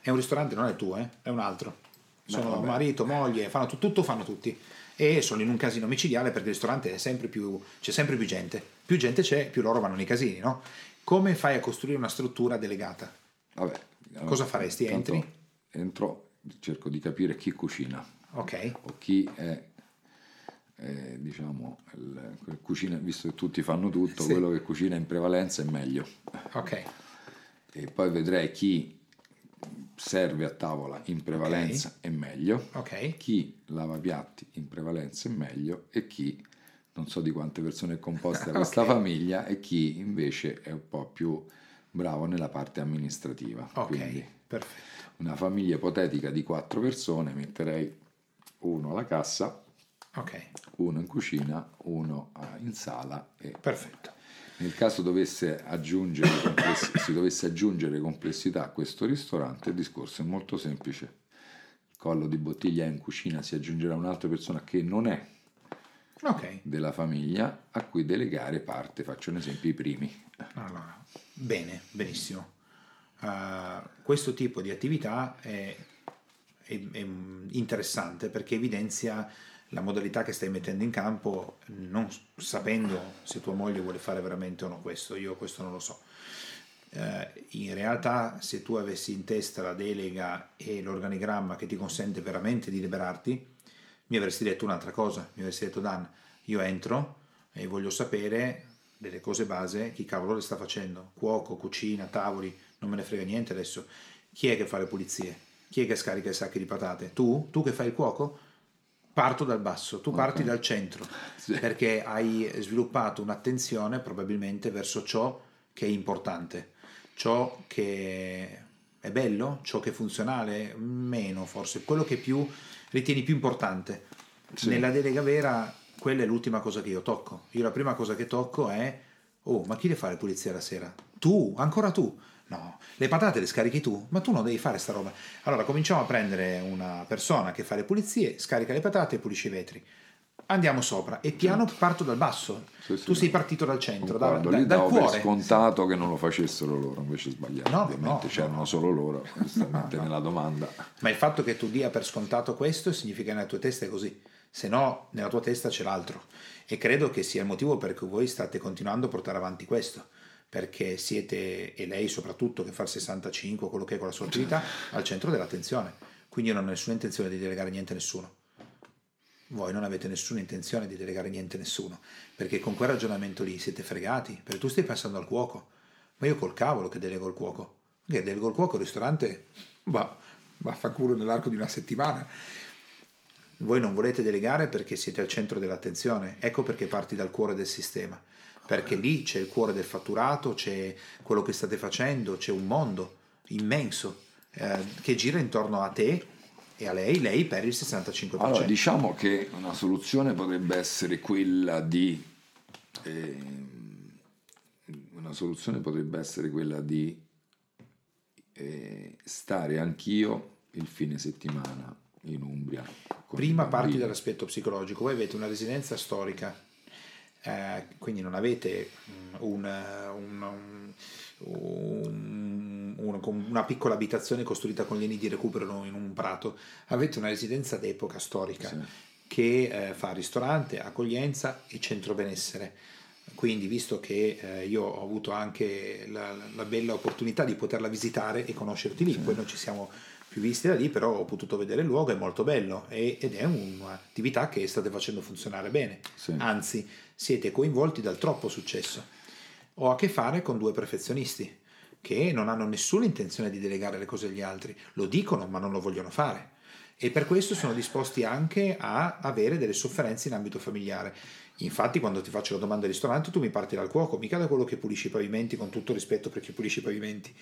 È un ristorante, non è tuo, eh? è un altro. Sono no, marito, moglie, fanno t- tutto fanno tutti e sono in un casino micidiale perché il ristorante sempre più, c'è sempre più gente. Più gente c'è, più loro vanno nei casini, no? Come fai a costruire una struttura delegata? Vabbè, Cosa faresti? Entri? Entro, cerco di capire chi cucina. Ok. O chi è eh, diciamo, il, cucina, visto che tutti fanno tutto, sì. quello che cucina in prevalenza è meglio. Ok. E poi vedrei chi serve a tavola in prevalenza okay. è meglio, okay. chi lava piatti in prevalenza è meglio e chi non so di quante persone è composta questa okay. famiglia e chi invece è un po' più bravo nella parte amministrativa. Quindi perfetto. una famiglia ipotetica di quattro persone metterei uno alla cassa, uno in cucina, uno in sala e perfetto. Nel caso dovesse si dovesse aggiungere complessità a questo ristorante, il discorso è molto semplice. Il collo di bottiglia in cucina si aggiungerà un'altra persona che non è okay. della famiglia a cui delegare parte, faccio un esempio, i primi. Allora, bene, benissimo. Uh, questo tipo di attività è, è, è interessante perché evidenzia la modalità che stai mettendo in campo, non sapendo se tua moglie vuole fare veramente o no questo, io questo non lo so. Eh, in realtà, se tu avessi in testa la delega e l'organigramma che ti consente veramente di liberarti, mi avresti detto un'altra cosa, mi avresti detto Dan, io entro e voglio sapere delle cose base, chi cavolo le sta facendo, cuoco, cucina, tavoli, non me ne frega niente adesso, chi è che fa le pulizie, chi è che scarica i sacchi di patate, tu? Tu che fai il cuoco? parto dal basso, tu parti okay. dal centro, sì. perché hai sviluppato un'attenzione probabilmente verso ciò che è importante, ciò che è bello, ciò che è funzionale, meno forse, quello che più ritieni più importante. Sì. Nella delega vera, quella è l'ultima cosa che io tocco. Io la prima cosa che tocco è, oh, ma chi le fa le pulizie la sera? Tu, ancora tu. No, le patate le scarichi tu, ma tu non devi fare sta roba. Allora cominciamo a prendere una persona che fa le pulizie, scarica le patate e pulisce i vetri. Andiamo sopra e piano certo. parto dal basso. Sì, sì, tu sei partito dal centro, da, da, dal cuore. per scontato che non lo facessero loro, invece sbagliato. No, Ovviamente no, c'erano no. solo loro, giustamente nella domanda. Ma il fatto che tu dia per scontato questo significa che nella tua testa è così, se no nella tua testa c'è l'altro. E credo che sia il motivo per cui voi state continuando a portare avanti questo perché siete, e lei soprattutto che fa il 65, quello che è con la sua attività, al centro dell'attenzione. Quindi io non ho nessuna intenzione di delegare niente a nessuno. Voi non avete nessuna intenzione di delegare niente a nessuno, perché con quel ragionamento lì siete fregati, perché tu stai pensando al cuoco, ma io col cavolo che delego il cuoco. Che delego il cuoco al ristorante, va, va a fa culo nell'arco di una settimana. Voi non volete delegare perché siete al centro dell'attenzione, ecco perché parti dal cuore del sistema perché lì c'è il cuore del fatturato, c'è quello che state facendo, c'è un mondo immenso eh, che gira intorno a te e a lei, lei per il 65%. Allora, diciamo che una soluzione potrebbe essere quella di eh, una soluzione potrebbe essere quella di eh, stare anch'io il fine settimana in Umbria. Prima parti dall'aspetto psicologico, voi avete una residenza storica eh, quindi non avete un, un, un, una piccola abitazione costruita con lieni di recupero in un prato, avete una residenza d'epoca storica sì. che eh, fa ristorante, accoglienza e centro benessere. Quindi, visto che eh, io ho avuto anche la, la, bella opportunità di poterla visitare e conoscerti lì, sì. poi noi ci siamo più visti da lì, però ho potuto vedere il luogo, è molto bello ed è un'attività che state facendo funzionare bene. Sì. Anzi, siete coinvolti dal troppo successo. Ho a che fare con due perfezionisti che non hanno nessuna intenzione di delegare le cose agli altri, lo dicono ma non lo vogliono fare. e per questo sono disposti anche a avere delle sofferenze in ambito familiare. Infatti, quando ti faccio la domanda al ristorante, tu mi parti dal cuoco, mica da quello che pulisce i pavimenti, con tutto rispetto per chi pulisce i pavimenti.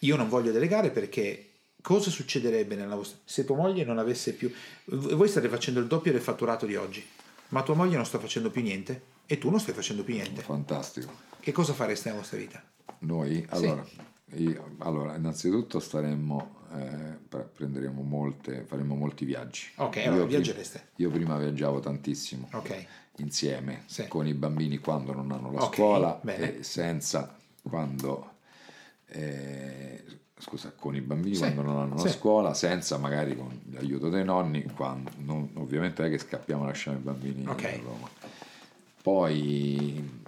Io non voglio delegare perché cosa succederebbe nella vostra... se tua moglie non avesse più... Voi state facendo il doppio del fatturato di oggi, ma tua moglie non sta facendo più niente e tu non stai facendo più niente. Fantastico. Che cosa fareste nella vostra vita? Noi, allora, sì. io, allora innanzitutto staremmo, eh, prenderemo molte, faremo molti viaggi. Ok, allora io viaggereste. Prima, io prima viaggiavo tantissimo. Ok. Insieme Sì. con i bambini quando non hanno la Ok, scuola bene. e senza quando eh, scusa con i bambini Sì, quando non hanno la sì. scuola senza magari con l'aiuto dei nonni quando non- ovviamente è che scappiamo e lasciamo i bambini Ok. a Roma poi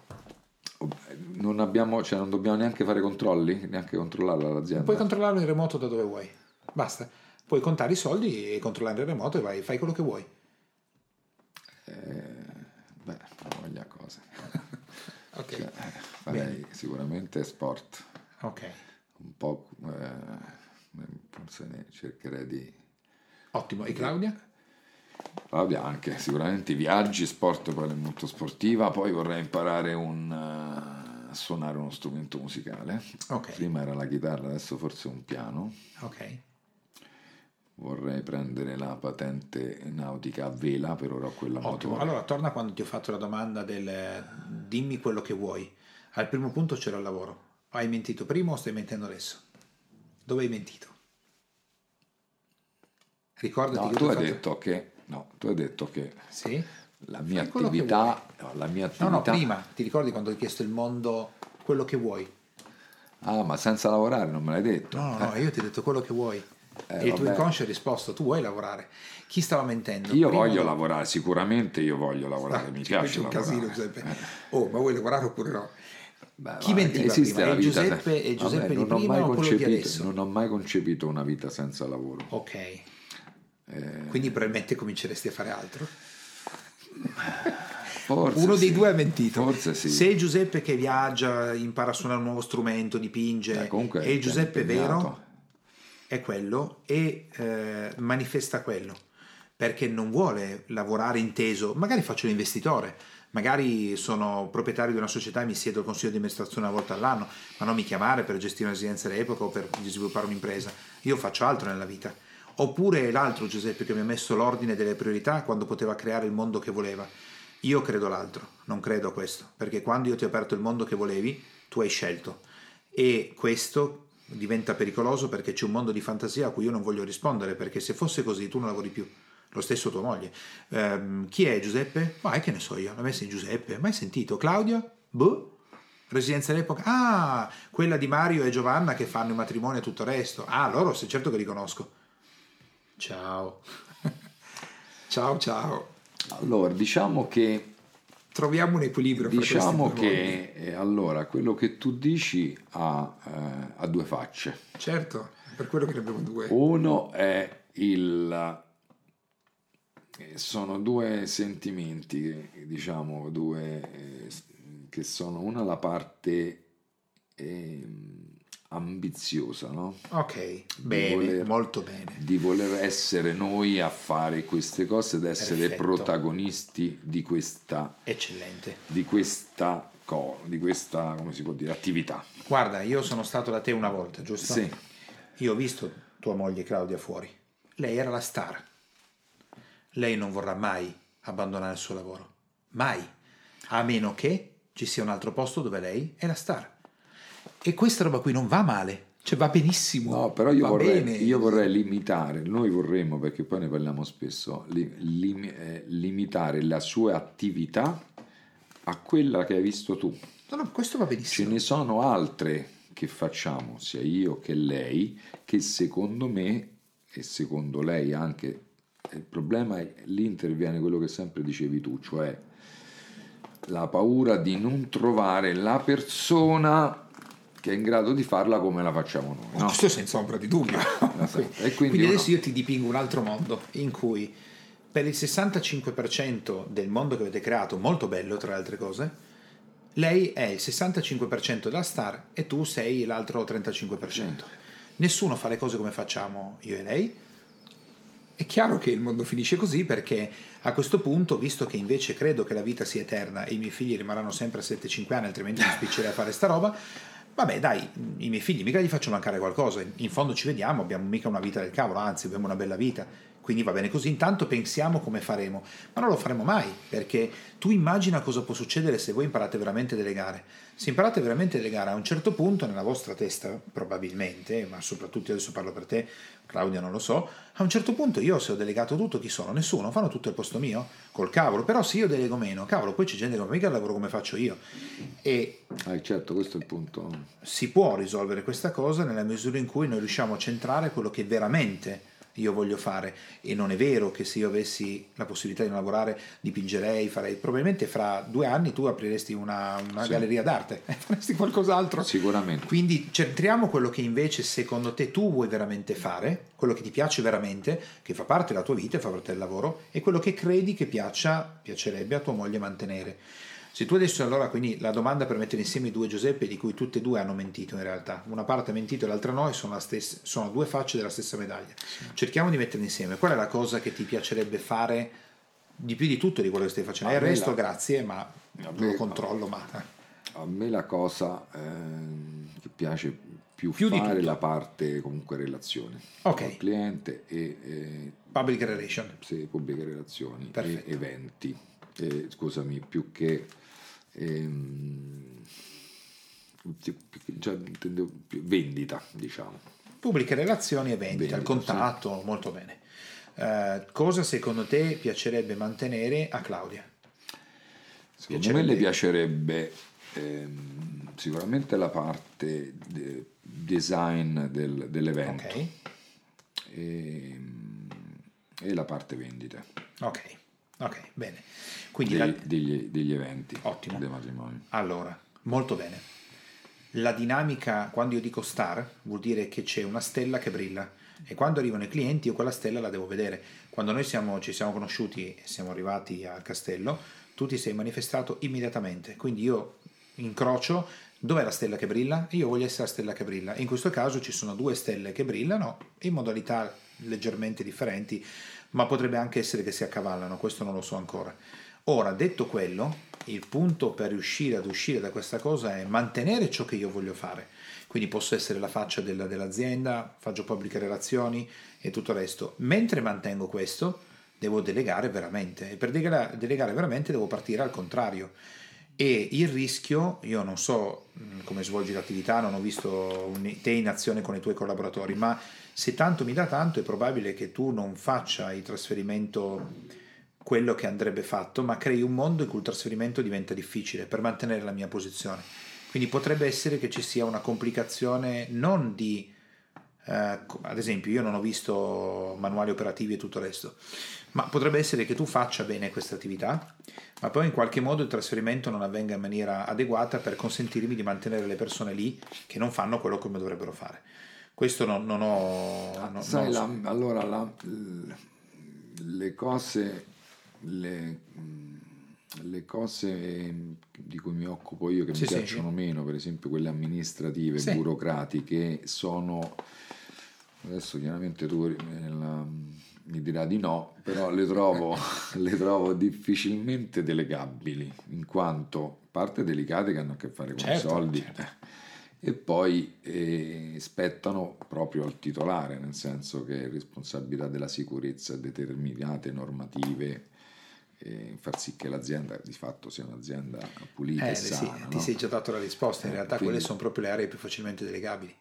non abbiamo cioè non dobbiamo neanche fare controlli neanche controllare l'azienda Puoi controllarlo in remoto da dove vuoi. Basta. Puoi contare i soldi e controllare in remoto e vai, fai quello che vuoi. beh non voglia cose Ok. Cioè, eh, farei sicuramente sport Ok. un po' eh, forse ne cercherei di Ottimo. E Claudia? Vabbè, anche sicuramente viaggi, sport, poi è molto sportiva, poi vorrei imparare un, eh, suonare uno strumento musicale. Ok. Prima era la chitarra, adesso forse un piano. Ok. Vorrei prendere la patente nautica a vela, per ora quella Ottimo. motore. Allora, torna quando ti ho fatto la domanda del dimmi quello che vuoi. Al primo punto c'era il lavoro. Hai mentito prima o stai mentendo adesso? Dove hai mentito? Ricordati No, che tu hai fatto- detto che no, tu hai detto che Sì? La mia Fai attività, no, la mia No, attività no, prima. Ti ricordi quando hai chiesto il mondo quello che vuoi? Ah, ma senza lavorare non me l'hai detto. No, no, no, io ti ho detto quello che vuoi. Eh, e il tuo inconscio ha risposto, tu vuoi lavorare. Chi stava mentendo? Io Prima o voglio dopo? lavorare, sicuramente io voglio lavorare, Ah, mi piace un lavorare. casino, Giuseppe. Eh. Oh, ma vuoi lavorare oppure no? Beh, Chi va, mentiva esiste prima? la vita Giuseppe- sen- Giuseppe Vabbè, di non ho prima o adesso? Non ho mai concepito una vita senza lavoro. Ok. Eh. Quindi probabilmente cominceresti a fare altro. Forse Uno dei sì. due ha mentito. Forse sì. Se Giuseppe che viaggia, impara a suonare un nuovo strumento, dipinge, Eh, comunque e Giuseppe vero è quello e eh, manifesta quello perché non vuole lavorare inteso. Magari faccio l'investitore, magari sono proprietario di una società e mi siedo al consiglio di amministrazione una volta all'anno, ma non mi chiamare per gestire una residenza d'epoca o per sviluppare un'impresa. Io faccio altro nella vita. Oppure l'altro Giuseppe che mi ha messo l'ordine delle priorità quando poteva creare il mondo che voleva. Io credo l'altro, non credo a questo, perché quando io ti ho aperto il mondo che volevi, tu hai scelto. E questo diventa pericoloso perché c'è un mondo di fantasia a cui io non voglio rispondere, perché se fosse così tu non lavori più. Lo stesso tua moglie. Ehm, chi è Giuseppe? Ma che ne so io, l'ho messo in Giuseppe. Mai sentito? Claudia? Boh. Residenza d'epoca? Ah, quella di Mario e Giovanna che fanno il matrimonio e tutto il resto. Ah, loro se certo che li conosco. Ciao. ciao, ciao. Allora, diciamo che Troviamo un equilibrio. diciamo che eh, allora quello che tu dici ha, eh, ha due facce. Certo, per quello che ne abbiamo due. Uno è il eh, sono due sentimenti, diciamo, due eh, che sono una la parte ehm, ambiziosa, no? Ok, bene, voler- molto bene. Di voler essere noi a fare queste cose ed essere Perfetto. protagonisti di questa, Eccellente. di questa, co- di questa come si può dire, attività. Guarda, io sono stato da te una volta, giusto? Sì. Io ho visto tua moglie Claudia fuori. Lei era la star. Lei non vorrà mai abbandonare il suo lavoro. Mai. A meno che ci sia un altro posto dove lei è la star. E questa roba qui non va male. Cioè va benissimo. No, però io vorrei, io vorrei limitare, noi vorremmo, perché poi ne parliamo spesso, li- lim- eh, limitare la sua attività a quella che hai visto tu. No, no, questo va Ce benissimo. ne sono altre che facciamo, sia io che lei, che secondo me, e secondo lei anche, il problema è lì interviene quello che sempre dicevi tu, cioè la paura di non trovare la persona che è in grado di farla come la facciamo noi. No? Questo senza ombra di dubbio. Esatto. E quindi quindi uno- adesso io ti dipingo un altro mondo in cui per il 65% del mondo che avete creato, molto bello tra le altre cose, lei è il 65% della star e tu sei l'altro 35%. Nessuno fa le cose come facciamo io e lei È chiaro che il mondo finisce così perché a questo punto, visto che invece credo che la vita sia eterna e i miei figli rimarranno sempre a 7-5 anni, altrimenti mi spiccerei a fare sta roba, vabbè dai, i miei figli mica gli faccio mancare qualcosa, in fondo ci vediamo, abbiamo mica una vita del cavolo, anzi abbiamo una bella vita, quindi va bene così, intanto pensiamo come faremo, ma non lo faremo mai, perché tu immagina cosa può succedere se voi imparate veramente a delegare. Se imparate veramente a delegare a un certo punto nella vostra testa, probabilmente, ma soprattutto adesso parlo per te, Claudia non lo so, a un certo punto io se ho delegato tutto chi sono? Nessuno, fanno tutto al posto mio? Col cavolo, però se io delego meno, cavolo, poi c'è gente che non mica il lavoro come faccio io. E ah, certo, questo è il punto. Si può risolvere questa cosa nella misura in cui noi riusciamo a centrare quello che veramente io voglio fare. E non è vero che se io avessi la possibilità di non lavorare dipingerei, farei probabilmente fra due anni tu apriresti una, una sì. galleria d'arte faresti qualcos'altro. Sicuramente. Quindi centriamo quello che invece secondo te tu vuoi veramente fare quello che ti piace veramente che fa parte della tua vita fa parte del lavoro e quello che credi che piaccia piacerebbe a tua moglie mantenere se tu adesso allora, quindi la domanda per mettere insieme i due Giuseppe, di cui tutte e due hanno mentito in realtà, una parte ha mentito e l'altra no, e sono, stessa, sono due facce della stessa medaglia. Sì. Cerchiamo di metterli insieme. Qual è la cosa che ti piacerebbe fare di più di tutto di quello che stai facendo? il resto, la... grazie, ma non lo controllo. Ma... A me la cosa eh, che piace più, più fare la parte comunque relazioni okay. con cliente e eh, public relation. Sì, pubbliche relazioni Perfetto. e eventi. Eh, scusami, più che ehm, cioè, vendita, diciamo. Pubbliche relazioni e vendita, vendita il contatto, sì. molto bene. Uh, cosa secondo te piacerebbe mantenere a Claudia? Secondo piacerebbe... me le piacerebbe ehm, sicuramente la parte de design del, dell'evento okay. e, ehm, e, la parte vendita. Ok, ok, bene. Quindi dei, la... degli, degli, eventi Ottimo. dei matrimoni. Allora, molto bene. La dinamica, quando io dico star, vuol dire che c'è una stella che brilla e quando arrivano i clienti io quella stella la devo vedere. Quando noi siamo, ci siamo conosciuti e siamo arrivati al castello, tu ti sei manifestato immediatamente, quindi io incrocio dov'è la stella che brilla? Io voglio essere la stella che brilla. in questo caso ci sono due stelle che brillano in modalità leggermente differenti, ma potrebbe anche essere che si accavallano, questo non lo so ancora. Ora, detto quello, il punto per riuscire ad uscire da questa cosa è mantenere ciò che io voglio fare. Quindi posso essere la faccia della, dell'azienda, faccio pubbliche relazioni e tutto il resto. Mentre mantengo questo, devo delegare veramente. E per delegare veramente devo partire al contrario. E il rischio, io non so mm, come svolgi l'attività, non ho visto te in azione con i tuoi collaboratori, ma se tanto mi dà tanto è probabile che tu non faccia il trasferimento quello che andrebbe fatto, ma crei un mondo in cui il trasferimento diventa difficile per mantenere la mia posizione. Quindi potrebbe essere che ci sia una complicazione non di, eh, ad esempio, io non ho visto manuali operativi e tutto il resto, ma potrebbe essere che tu faccia bene questa attività, ma poi in qualche modo il trasferimento non avvenga in maniera adeguata per consentirmi di mantenere le persone lì che non fanno quello come dovrebbero fare. Questo non, non ho... Non, Sai, non la, allora la, le cose le, mm, le cose di cui mi occupo io che sì, mi piacciono sì. meno, per esempio quelle amministrative, sì. burocratiche, sono adesso chiaramente tu nella, mi dirà di no, però le trovo, le trovo difficilmente delegabili, in quanto parte delicate che hanno a che fare con certo, i soldi. Certo. Eh, e poi eh, spettano proprio al titolare, nel senso che è responsabilità della sicurezza determinate normative e far sì che l'azienda di fatto sia un'azienda pulita eh, e sana. Sì, no? Ti sei già dato la risposta, in eh, realtà quindi... quelle sono proprio le aree più facilmente delegabili,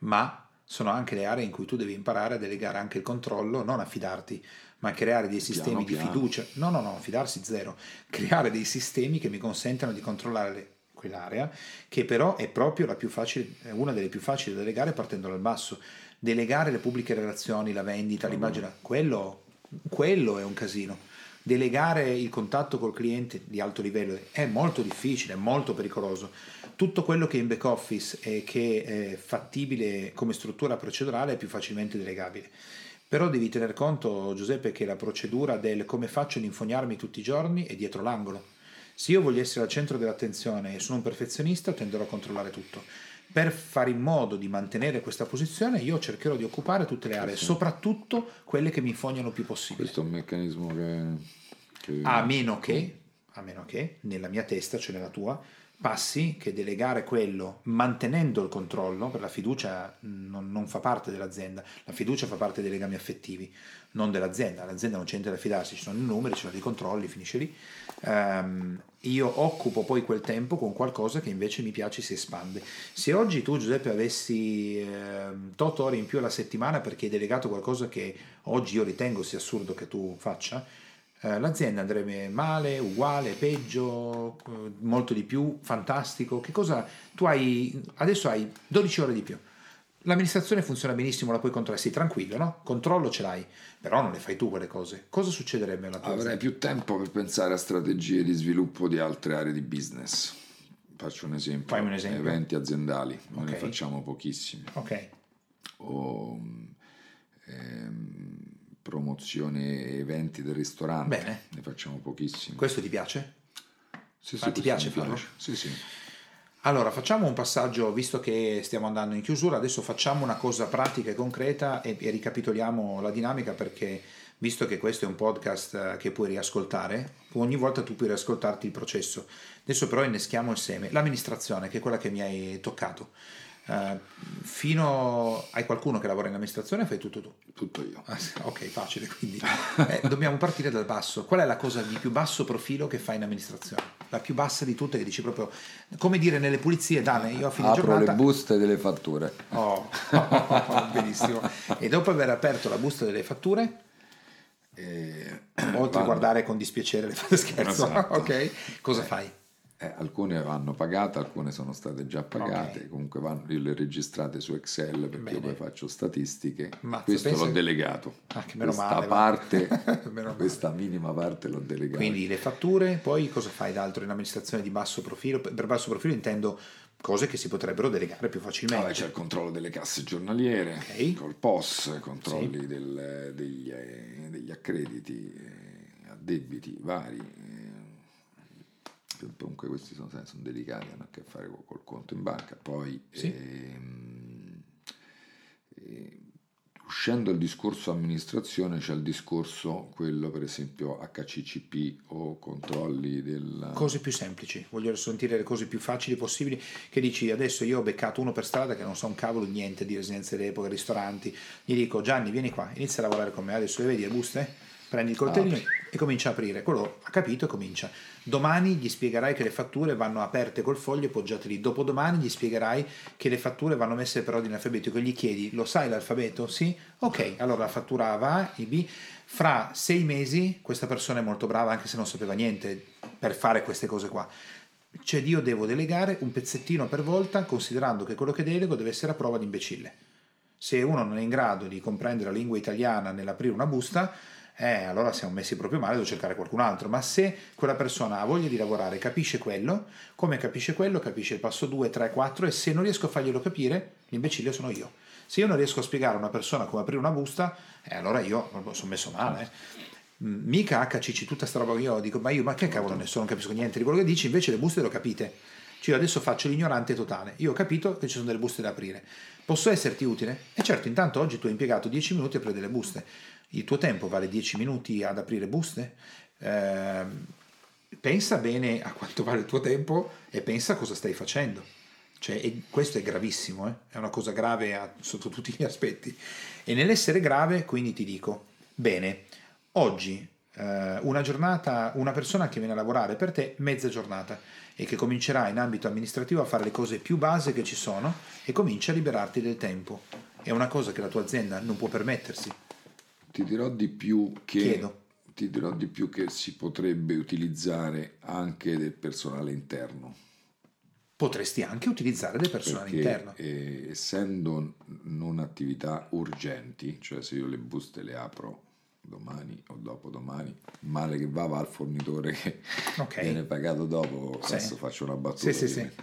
ma sono anche le aree in cui tu devi imparare a delegare anche il controllo, non a fidarti, ma creare dei sistemi piano, di piano. fiducia. No, no, no, fidarsi zero. Creare dei sistemi che mi consentano di controllare quell'area, che però è proprio la più facile, una delle più facili da delegare partendo dal basso. Delegare le pubbliche relazioni, la vendita, l'immagine, quello, quello è un casino delegare il contatto col cliente di alto livello è molto difficile, è molto pericoloso. Tutto quello che è in back office e che è fattibile come struttura procedurale è più facilmente delegabile. Però devi tener conto, Giuseppe, che la procedura del come faccio ad infognarmi tutti i giorni è dietro l'angolo. Se io voglio essere al centro dell'attenzione e sono un perfezionista, tenderò a controllare tutto. per fare in modo di mantenere questa posizione io cercherò di occupare tutte le aree, sì. soprattutto quelle che mi infognano più possibile. Questo è un meccanismo che... che... A meno che, a meno che nella mia testa, cioè nella tua, passi che delegare quello mantenendo il controllo, per la fiducia non, non, fa parte dell'azienda, la fiducia fa parte dei legami affettivi, non dell'azienda, l'azienda non c'è niente da fidarsi, ci sono i numeri, ci sono dei controlli, finisce lì. Um, io occupo poi quel tempo con qualcosa che invece mi piace e si espande. Se oggi tu Giuseppe avessi eh, 8 ore in più alla settimana perché hai delegato qualcosa che oggi io ritengo sia assurdo che tu faccia, eh, l'azienda andrebbe male, uguale, peggio, eh, molto di più, fantastico. Che cosa tu hai adesso hai 12 ore di più. L'amministrazione funziona benissimo, la puoi controllare, sei tranquillo, no? Controllo ce l'hai, però non le fai tu quelle cose. Cosa succederebbe alla tua Avrei azienda? più tempo per pensare a strategie di sviluppo di altre aree di business. Faccio un esempio. Fammi un esempio. Eventi aziendali, noi Ok. ne facciamo pochissimi. Ok, O ehm, promozione eventi del ristorante. Bene. Ne facciamo pochissimi. questo ti piace? Sì, Ma ti questo piace farlo? Sì, sì. Allora, facciamo un passaggio, visto che stiamo andando in chiusura, adesso facciamo una cosa pratica e concreta e, e ricapitoliamo la dinamica perché, visto che questo è un podcast eh, che puoi riascoltare, ogni volta tu puoi riascoltarti il processo. Adesso però inneschiamo il seme. L'amministrazione, che è quella che mi hai toccato. Eh, fino hai qualcuno che lavora in amministrazione fai tutto tu? Tutto io. Ah, Ok, facile, quindi eh, dobbiamo partire dal basso. Qual è la cosa di più basso profilo che fai in amministrazione? La più bassa di tutte che dici proprio, come dire nelle pulizie, Dane, io a fine Apro giornata... le buste delle fatture. Oh, benissimo. E dopo aver aperto la busta delle fatture, E oltre a guardare con dispiacere le scherzo, Esatto. ok? Cosa fai? Eh, alcune vanno pagate, alcune sono state già pagate, Ok. comunque vanno, io le registrate su Excel perché Bene. io poi faccio statistiche. Mazza, Questo l'ho delegato. Ah, che meno questa male, parte, Meno male. questa minima parte l'ho delegata. Quindi le fatture, poi cosa fai d'altro in amministrazione di basso profilo? Per basso profilo intendo cose che si potrebbero delegare più facilmente. Vabbè, c'è il controllo delle casse giornaliere, Ok. col POS, controlli del- degli, eh, degli accrediti, eh, addebiti vari. Comunque questi sono, sono delicati, hanno a che fare col, col conto in banca. Poi, Sì. ehm, eh, uscendo dal discorso amministrazione, c'è il discorso, quello per esempio HCCP o controlli del... Cose più semplici, voglio sentire le cose più facili possibili. Che dici adesso io ho beccato uno per strada che non sa un cavolo niente di residenze d'epoca, ristoranti. Gli dico Gianni, vieni qua, inizia a lavorare con me. Adesso le vedi le buste? Prendi il coltellino Apri. e comincia a aprire. Quello ha capito e comincia. Domani gli spiegherai che le fatture vanno aperte col foglio e poggiate lì. Dopodomani gli spiegherai che le fatture vanno messe per ordine alfabetico. Gli chiedi, lo sai l'alfabeto? Sì? Ok, allora la fattura A va, il B. Fra sei mesi questa persona è molto brava anche se non sapeva niente per fare queste cose qua. Cioè io devo delegare un pezzettino per volta considerando che quello che delego deve essere a prova di imbecille. Se uno non è in grado di comprendere la lingua italiana nell'aprire una busta, eh, allora siamo messi proprio male, devo cercare qualcun altro. Ma se quella persona ha voglia di lavorare, capisce quello, come capisce quello, capisce il passo 2, 3, 4 e se non riesco a farglielo capire, l'imbecille sono io. Se io non riesco a spiegare a una persona come aprire una busta, eh, allora io sono messo male. eh. Mm, Mica HCC, tutta sta roba che io dico, ma io ma che cavolo ne so, non capisco niente di quello che dici, invece le buste le ho capite. Cioè io adesso faccio l'ignorante totale. Io ho capito che ci sono delle buste da aprire. Posso esserti utile? E certo, intanto oggi tu hai impiegato 10 minuti a aprire delle buste. Il tuo tempo vale 10 minuti ad aprire buste? Ehm, pensa bene a quanto vale il tuo tempo e pensa a cosa stai facendo. Cioè, questo è gravissimo, eh? è una cosa grave a- sotto tutti gli aspetti. E nell'essere grave, quindi ti dico, bene, oggi eh, una giornata, una persona che viene a lavorare per te mezza giornata e che comincerà in ambito amministrativo a fare le cose più base che ci sono e comincia a liberarti del tempo. È una cosa che la tua azienda non può permettersi. Ti dirò di più che... Chiedo. Ti dirò di più che si potrebbe utilizzare anche del personale interno. Potresti anche utilizzare del personale perché interno. eh, essendo non attività urgenti, cioè se io le buste le apro domani o dopodomani, male che va va al fornitore che Ok. viene pagato dopo, Sì. adesso faccio una battuta. Sì, sì, sì. ovviamente.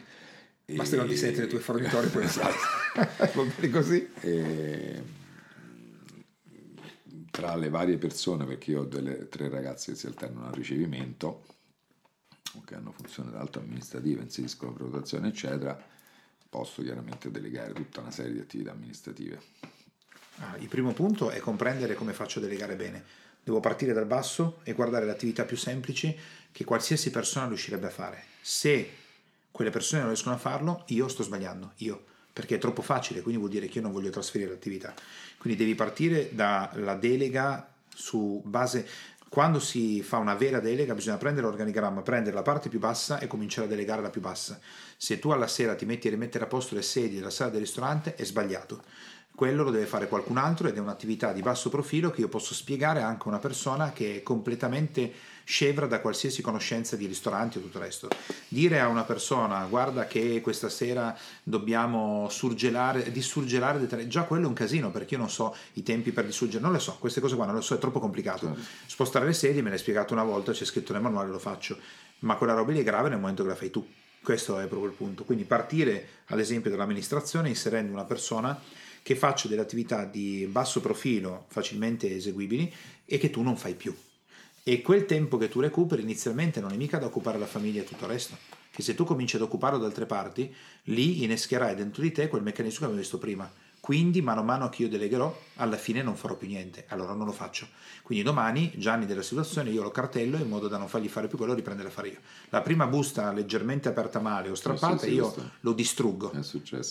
Basta non ti E- senti dai tuoi fornitori, poi Esatto. Va bene così? E, tra le varie persone, perché io ho delle tre ragazze che si alternano al ricevimento, che hanno funzione d'alto amministrativa, inseriscono prenotazione, eccetera, posso chiaramente delegare tutta una serie di attività amministrative. Ah, il primo punto è comprendere come faccio a delegare bene. Devo partire dal basso e guardare le attività più semplici che qualsiasi persona riuscirebbe a fare. Se quelle persone non riescono a farlo, io sto sbagliando, io, perché è troppo facile, quindi vuol dire che io non voglio trasferire l'attività. Quindi devi partire dalla delega su base quando si fa una vera delega bisogna prendere l'organigramma, prendere la parte più bassa e cominciare a delegare la più bassa. Se tu alla sera ti metti a rimettere a posto le sedie della sala del ristorante è sbagliato quello lo deve fare qualcun altro ed è un'attività di basso profilo che io posso spiegare anche a una persona che è completamente scevra da qualsiasi conoscenza di ristoranti o tutto il resto. Dire a una persona guarda che questa sera dobbiamo surgelare, dissurgelare, già quello è un casino perché io non so i tempi per dissurgelare, non le so, queste cose qua non le so, è troppo complicato. Certo. Spostare le sedie me l'hai spiegato una volta, c'è scritto nel manuale, lo faccio, ma quella roba lì è grave nel momento che la fai tu. Questo è proprio il punto. Quindi partire ad esempio dall'amministrazione inserendo una persona che faccio delle attività di basso profilo facilmente eseguibili e che tu non fai più. E quel tempo che tu recuperi inizialmente non è mica da occupare la famiglia e tutto il resto. Che se tu cominci ad occuparlo da altre parti, lì innescherai dentro di te quel meccanismo che abbiamo visto prima quindi, mano a mano che io delegherò, alla fine non farò più niente, allora non lo faccio. Quindi domani Gianni della situazione io lo cartello in modo da non fargli fare più quello, riprendere a fare io. La prima busta leggermente aperta male o strappata, io lo distruggo.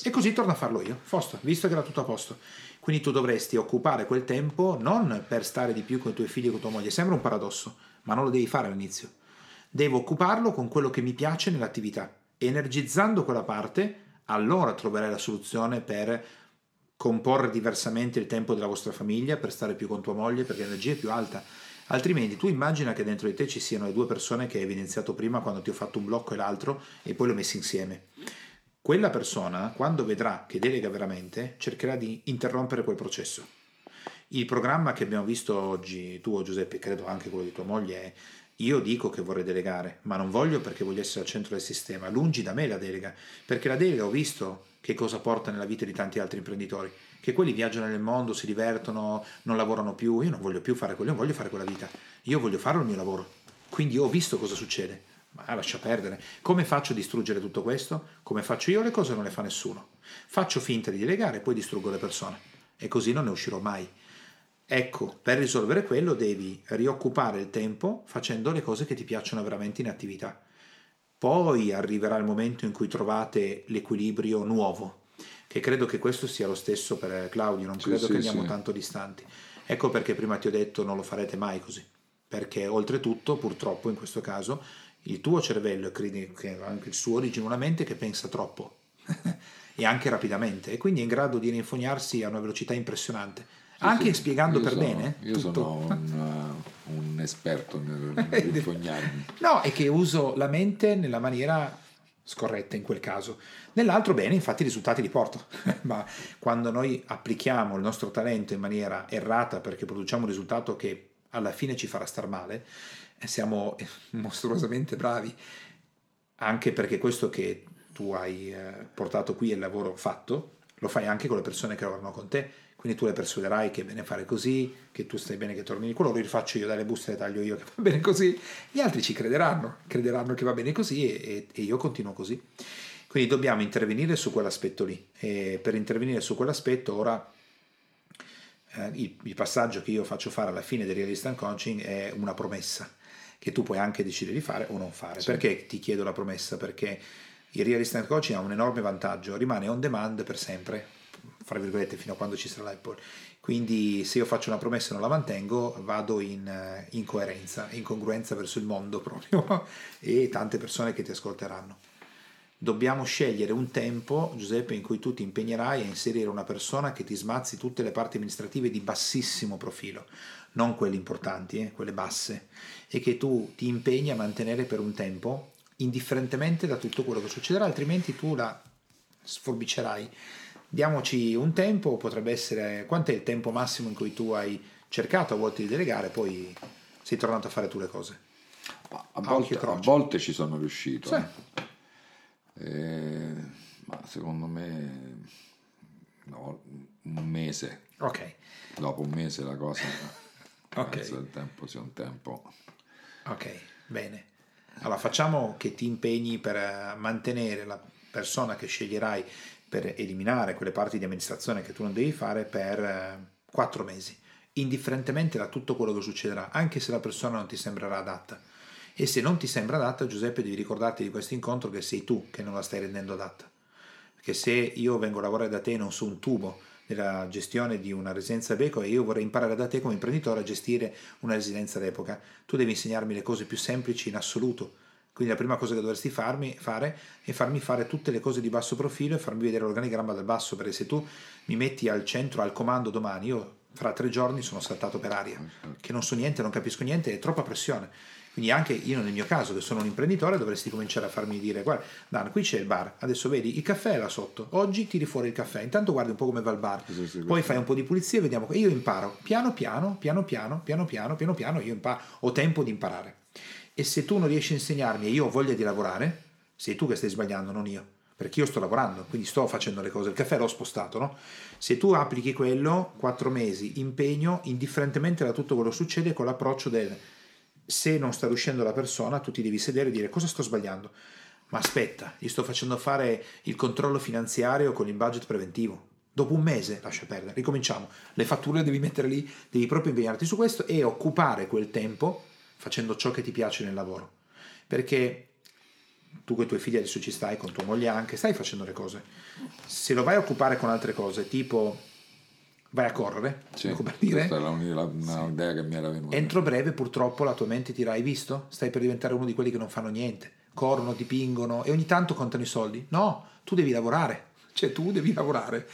E così torno a farlo io, Fosto, visto che era tutto a posto. Quindi tu dovresti occupare quel tempo non per stare di più con i tuoi figli e con tua moglie, sembra un paradosso, ma non lo devi fare all'inizio. Devo occuparlo con quello che mi piace nell'attività. Energizzando quella parte, allora troverai la soluzione per comporre diversamente il tempo della vostra famiglia per stare più con tua moglie perché l'energia è più alta. Altrimenti tu immagina che dentro di te ci siano le due persone che hai evidenziato prima quando ti ho fatto un blocco e l'altro e poi le ho messi insieme. Quella persona, quando vedrà che delega veramente, cercherà di interrompere quel processo. Il programma che abbiamo visto oggi, tu Giuseppe, credo anche quello di tua moglie, è io dico che vorrei delegare, ma non voglio perché voglio essere al centro del sistema. Lungi da me la delega, perché la delega ho visto che cosa porta nella vita di tanti altri imprenditori, che quelli viaggiano nel mondo, si divertono, non lavorano più, io non voglio più fare quello, non voglio fare quella vita, io voglio fare il mio lavoro, quindi ho visto cosa succede, ma lascia perdere. Come faccio a distruggere tutto questo? Come faccio io le cose non le fa nessuno. Faccio finta di delegare e poi distruggo le persone e così non ne uscirò mai. Ecco, per risolvere quello devi rioccupare il tempo facendo le cose che ti piacciono veramente in attività poi arriverà il momento in cui trovate l'equilibrio nuovo, che credo che questo sia lo stesso per Claudio, non sì, credo sì, che andiamo sì. tanto distanti. Ecco perché prima ti ho detto non lo farete mai così, perché oltretutto purtroppo in questo caso il tuo cervello e anche il suo origina una mente che pensa troppo e anche rapidamente e quindi è in grado di rinfognarsi a una velocità impressionante anche sì, spiegando per sono, bene. Io tutto. sono un, uh, un, esperto nel rifognarmi. no, è che uso la mente nella maniera scorretta in quel caso. Nell'altro bene, infatti i risultati li porto, ma quando noi applichiamo il nostro talento in maniera errata perché produciamo un risultato che alla fine ci farà star male, eh, siamo mostruosamente bravi, anche perché questo che tu hai eh, portato qui è il lavoro fatto, lo fai anche con le persone che lavorano con te quindi tu le persuaderai che è bene fare così, che tu stai bene che torni di quello, lo rifaccio io dalle buste le taglio io che va bene così, gli altri ci crederanno, crederanno che va bene così e, e io continuo così. Quindi dobbiamo intervenire su quell'aspetto lì e per intervenire su quell'aspetto ora eh, il, il, passaggio che io faccio fare alla fine del realist and coaching è una promessa che tu puoi anche decidere di fare o non fare. Sì. Perché ti chiedo la promessa? Perché il realist and coaching ha un enorme vantaggio, rimane on demand per sempre fra virgolette, fino a quando ci sarà l'Apple. Quindi se io faccio una promessa e non la mantengo, vado in eh, incoerenza, incongruenza verso il mondo proprio e tante persone che ti ascolteranno. Dobbiamo scegliere un tempo, Giuseppe, in cui tu ti impegnerai a inserire una persona che ti smazzi tutte le parti amministrative di bassissimo profilo, non quelle importanti, eh, quelle basse, e che tu ti impegni a mantenere per un tempo, indifferentemente da tutto quello che succederà, altrimenti tu la sforbicerai diamoci un tempo, potrebbe essere quanto è il tempo massimo in cui tu hai cercato a volte di delegare, poi sei tornato a fare tu le cose. A volte, a volte ci sono riuscito, sì. eh, ma secondo me no, un mese. Ok. Dopo un mese la cosa ok penso il tempo sia un tempo. Ok, bene. Allora facciamo che ti impegni per mantenere la persona che sceglierai per eliminare quelle parti di amministrazione che tu non devi fare per eh, quattro mesi, indifferentemente da tutto quello che succederà, anche se la persona non ti sembrerà adatta. E se non ti sembra adatta, Giuseppe, devi ricordarti di questo incontro che sei tu che non la stai rendendo adatta. Perché se io vengo a lavorare da te e non so un tubo nella gestione di una residenza d'epoca e io vorrei imparare da te come imprenditore a gestire una residenza d'epoca, tu devi insegnarmi le cose più semplici in assoluto quindi la prima cosa che dovresti farmi, fare è farmi fare tutte le cose di basso profilo e farmi vedere l'organigramma dal basso, perché se tu mi metti al centro, al comando domani, io fra tre giorni sono saltato per aria, che non so niente, non capisco niente, è troppa pressione. Quindi anche io nel mio caso, che sono un imprenditore, dovresti cominciare a farmi dire, guarda, Dan, qui c'è il bar, adesso vedi, il caffè è là sotto, oggi tiri fuori il caffè, intanto guardi un po' come va il bar, sì, sì, poi fai un po' di pulizia e vediamo, e io imparo, piano piano, piano piano, piano piano, piano piano, io imparo, ho tempo di imparare. E se tu non riesci a insegnarmi e io ho voglia di lavorare, sei tu che stai sbagliando, non io. Perché io sto lavorando, quindi sto facendo le cose. Il caffè l'ho spostato, no? Se tu applichi quello, quattro mesi, impegno, indifferentemente da tutto quello che succede, con l'approccio del se non sta riuscendo la persona, tu ti devi sedere e dire cosa sto sbagliando. Ma aspetta, io sto facendo fare il controllo finanziario con il budget preventivo. Dopo un mese, lascia perdere, ricominciamo. Le fatture devi mettere lì, devi proprio impegnarti su questo e occupare quel tempo facendo ciò che ti piace nel lavoro. Perché tu con i tuoi figli adesso ci stai, con tua moglie anche, stai facendo le cose. Se lo vai a occupare con altre cose, tipo vai a correre, sì, per dire, questa è un'idea sì. che mi era venuta. Entro breve purtroppo la tua mente ti dirà, hai visto? Stai per diventare uno di quelli che non fanno niente, corrono, dipingono e ogni tanto contano i soldi. No, tu devi lavorare, cioè tu devi lavorare,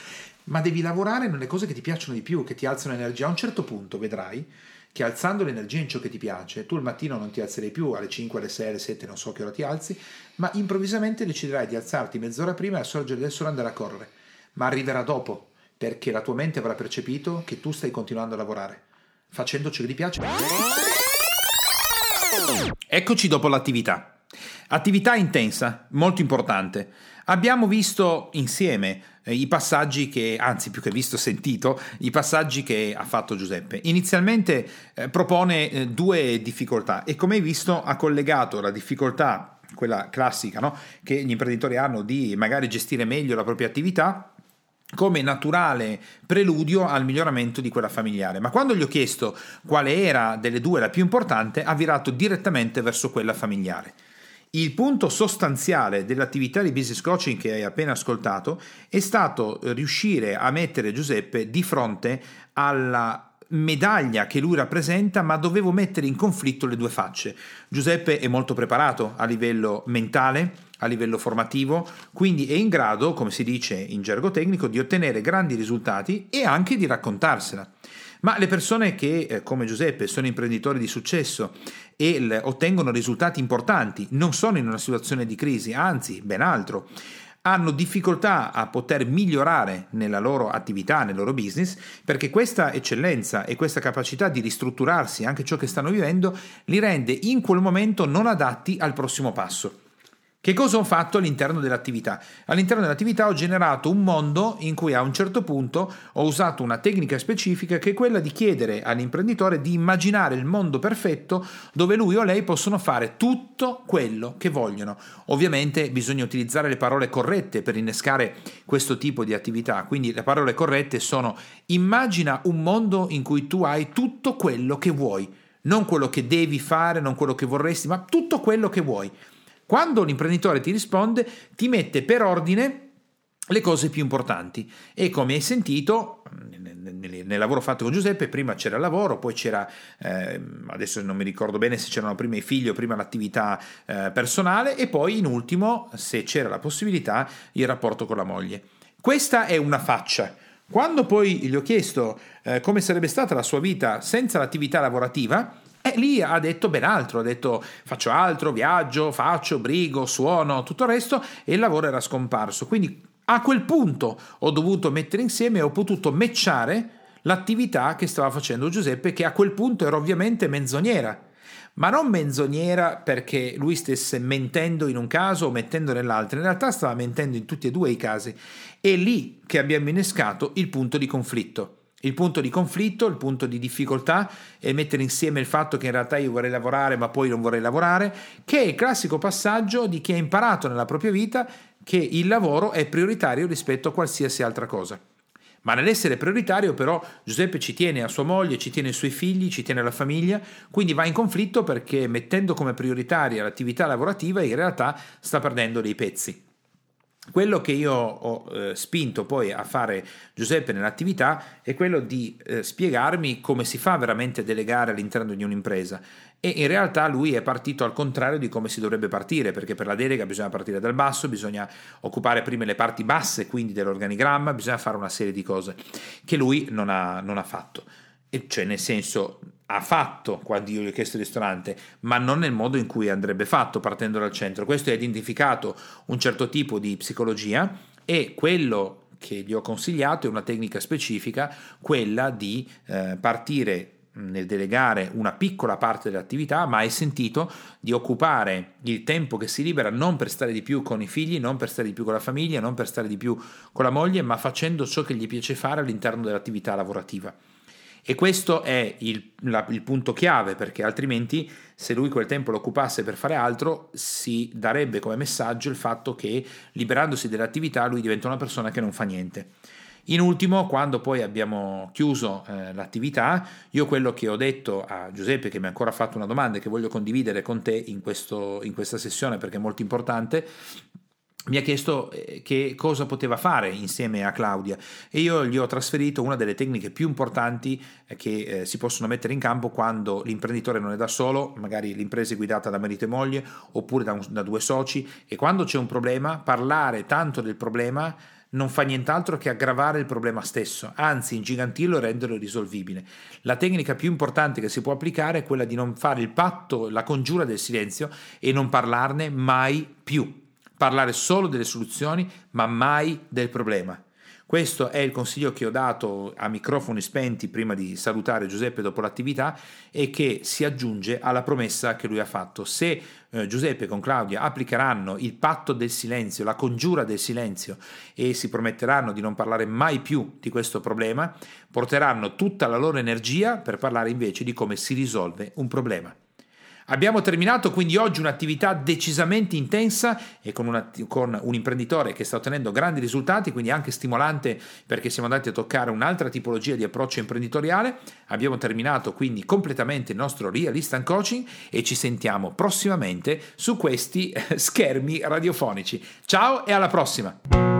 ma devi lavorare nelle cose che ti piacciono di più, che ti alzano energia. A un certo punto vedrai che alzando l'energia in ciò che ti piace, tu il mattino non ti alzerai più alle 5, alle 6, alle 7, non so che ora ti alzi, ma improvvisamente deciderai di alzarti mezz'ora prima e a sorgere del sole andare a correre. Ma arriverà dopo, perché la tua mente avrà percepito che tu stai continuando a lavorare, facendo ciò che ti piace. Eccoci dopo l'attività. Attività intensa, molto importante. Abbiamo visto insieme eh, i passaggi che, anzi più che visto, sentito, i passaggi che ha fatto Giuseppe. Inizialmente eh, propone eh, due difficoltà e come hai visto ha collegato la difficoltà, quella classica, no? che gli imprenditori hanno di magari gestire meglio la propria attività, come naturale preludio al miglioramento di quella familiare. Ma quando gli ho chiesto quale era delle due la più importante, ha virato direttamente verso quella familiare. Il punto sostanziale dell'attività di business coaching che hai appena ascoltato è stato riuscire a mettere Giuseppe di fronte alla medaglia che lui rappresenta, ma dovevo mettere in conflitto le due facce. Giuseppe è molto preparato a livello mentale, a livello formativo, quindi è in grado, come si dice in gergo tecnico, di ottenere grandi risultati e anche di raccontarsela. Ma le persone che, eh, come Giuseppe, sono imprenditori di successo e ottengono risultati importanti, non sono in una situazione di crisi, anzi, ben altro hanno difficoltà a poter migliorare nella loro attività, nel loro business, perché questa eccellenza e questa capacità di ristrutturarsi anche ciò che stanno vivendo li rende in quel momento non adatti al prossimo passo. Che cosa ho fatto all'interno dell'attività? All'interno dell'attività ho generato un mondo in cui a un certo punto ho usato una tecnica specifica che è quella di chiedere all'imprenditore di immaginare il mondo perfetto dove lui o lei possono fare tutto quello che vogliono. Ovviamente bisogna utilizzare le parole corrette per innescare questo tipo di attività, quindi le parole corrette sono immagina un mondo in cui tu hai tutto quello che vuoi, non quello che devi fare, non quello che vorresti, ma tutto quello che vuoi. Quando l'imprenditore ti risponde, ti mette per ordine le cose più importanti. E come hai sentito nel, lavoro fatto con Giuseppe prima c'era il lavoro poi c'era eh, adesso non mi ricordo bene se c'erano prima i figli o prima l'attività eh, personale e poi in ultimo se c'era la possibilità il rapporto con la moglie. Questa è una faccia. Quando poi gli ho chiesto eh, come sarebbe stata la sua vita senza l'attività lavorativa e lì ha detto ben altro, ha detto faccio altro, viaggio, faccio, brigo, suono, tutto il resto e il lavoro era scomparso. Quindi a quel punto ho dovuto mettere insieme ho potuto matchare l'attività che stava facendo Giuseppe, che a quel punto era ovviamente menzognera. Ma non menzognera perché lui stesse mentendo in un caso o mettendo nell'altro, in realtà stava mentendo in tutti e due i casi. È lì che abbiamo innescato il punto di conflitto. Il punto di conflitto, il punto di difficoltà è mettere insieme il fatto che in realtà io vorrei lavorare ma poi non vorrei lavorare, che è il classico passaggio di chi ha imparato nella propria vita che il lavoro è prioritario rispetto a qualsiasi altra cosa. Ma nell'essere prioritario però Giuseppe ci tiene a sua moglie, ci tiene ai suoi figli, ci tiene alla famiglia, quindi va in conflitto perché mettendo come prioritaria l'attività lavorativa in realtà sta perdendo dei pezzi. Quello che io ho eh, spinto poi a fare Giuseppe nell'attività è quello di eh, spiegarmi come si fa veramente a delegare all'interno di un'impresa e in realtà lui è partito al contrario di come si dovrebbe partire, perché per la delega bisogna partire dal basso, bisogna occupare prima le parti basse, quindi dell'organigramma, bisogna fare una serie di cose che lui non ha, non ha fatto. E cioè, nel senso, ha fatto quando io gli ho chiesto il ristorante, ma non nel modo in cui andrebbe fatto partendo dal centro. Questo ha identificato un certo tipo di psicologia e quello che gli ho consigliato è una tecnica specifica, quella di eh, partire nel delegare una piccola parte dell'attività, ma hai sentito di occupare il tempo che si libera non per stare di più con i figli, non per stare di più con la famiglia, non per stare di più con la moglie, ma facendo ciò che gli piace fare all'interno dell'attività lavorativa. E questo è il, la, il, punto chiave perché altrimenti se lui quel tempo lo occupasse per fare altro si darebbe come messaggio il fatto che liberandosi dell'attività lui diventa una persona che non fa niente. In ultimo, quando poi abbiamo chiuso eh, l'attività, io quello che ho detto a Giuseppe, che mi ha ancora fatto una domanda e che voglio condividere con te in, questo, in questa sessione perché è molto importante, mi ha chiesto eh, che cosa poteva fare insieme a Claudia e io gli ho trasferito una delle tecniche più importanti eh, che eh, si possono mettere in campo quando l'imprenditore non è da solo, magari l'impresa è guidata da marito e moglie oppure da, un, da due soci e quando c'è un problema parlare tanto del problema non fa nient'altro che aggravare il problema stesso, anzi ingigantirlo e renderlo irrisolvibile. La tecnica più importante che si può applicare è quella di non fare il patto, la congiura del silenzio e non parlarne mai più. Parlare solo delle soluzioni, ma mai del problema. Questo è il consiglio che ho dato a microfoni spenti prima di salutare Giuseppe dopo l'attività e che si aggiunge alla promessa che lui ha fatto. Se eh, Giuseppe con Claudia applicheranno il patto del silenzio, la congiura del silenzio e si prometteranno di non parlare mai più di questo problema, porteranno tutta la loro energia per parlare invece di come si risolve un problema. Abbiamo terminato quindi oggi un'attività decisamente intensa e con, una, con, un imprenditore che sta ottenendo grandi risultati, quindi anche stimolante perché siamo andati a toccare un'altra tipologia di approccio imprenditoriale. Abbiamo terminato quindi completamente il nostro Real Instant Coaching e ci sentiamo prossimamente su questi eh, schermi radiofonici. Ciao e alla prossima!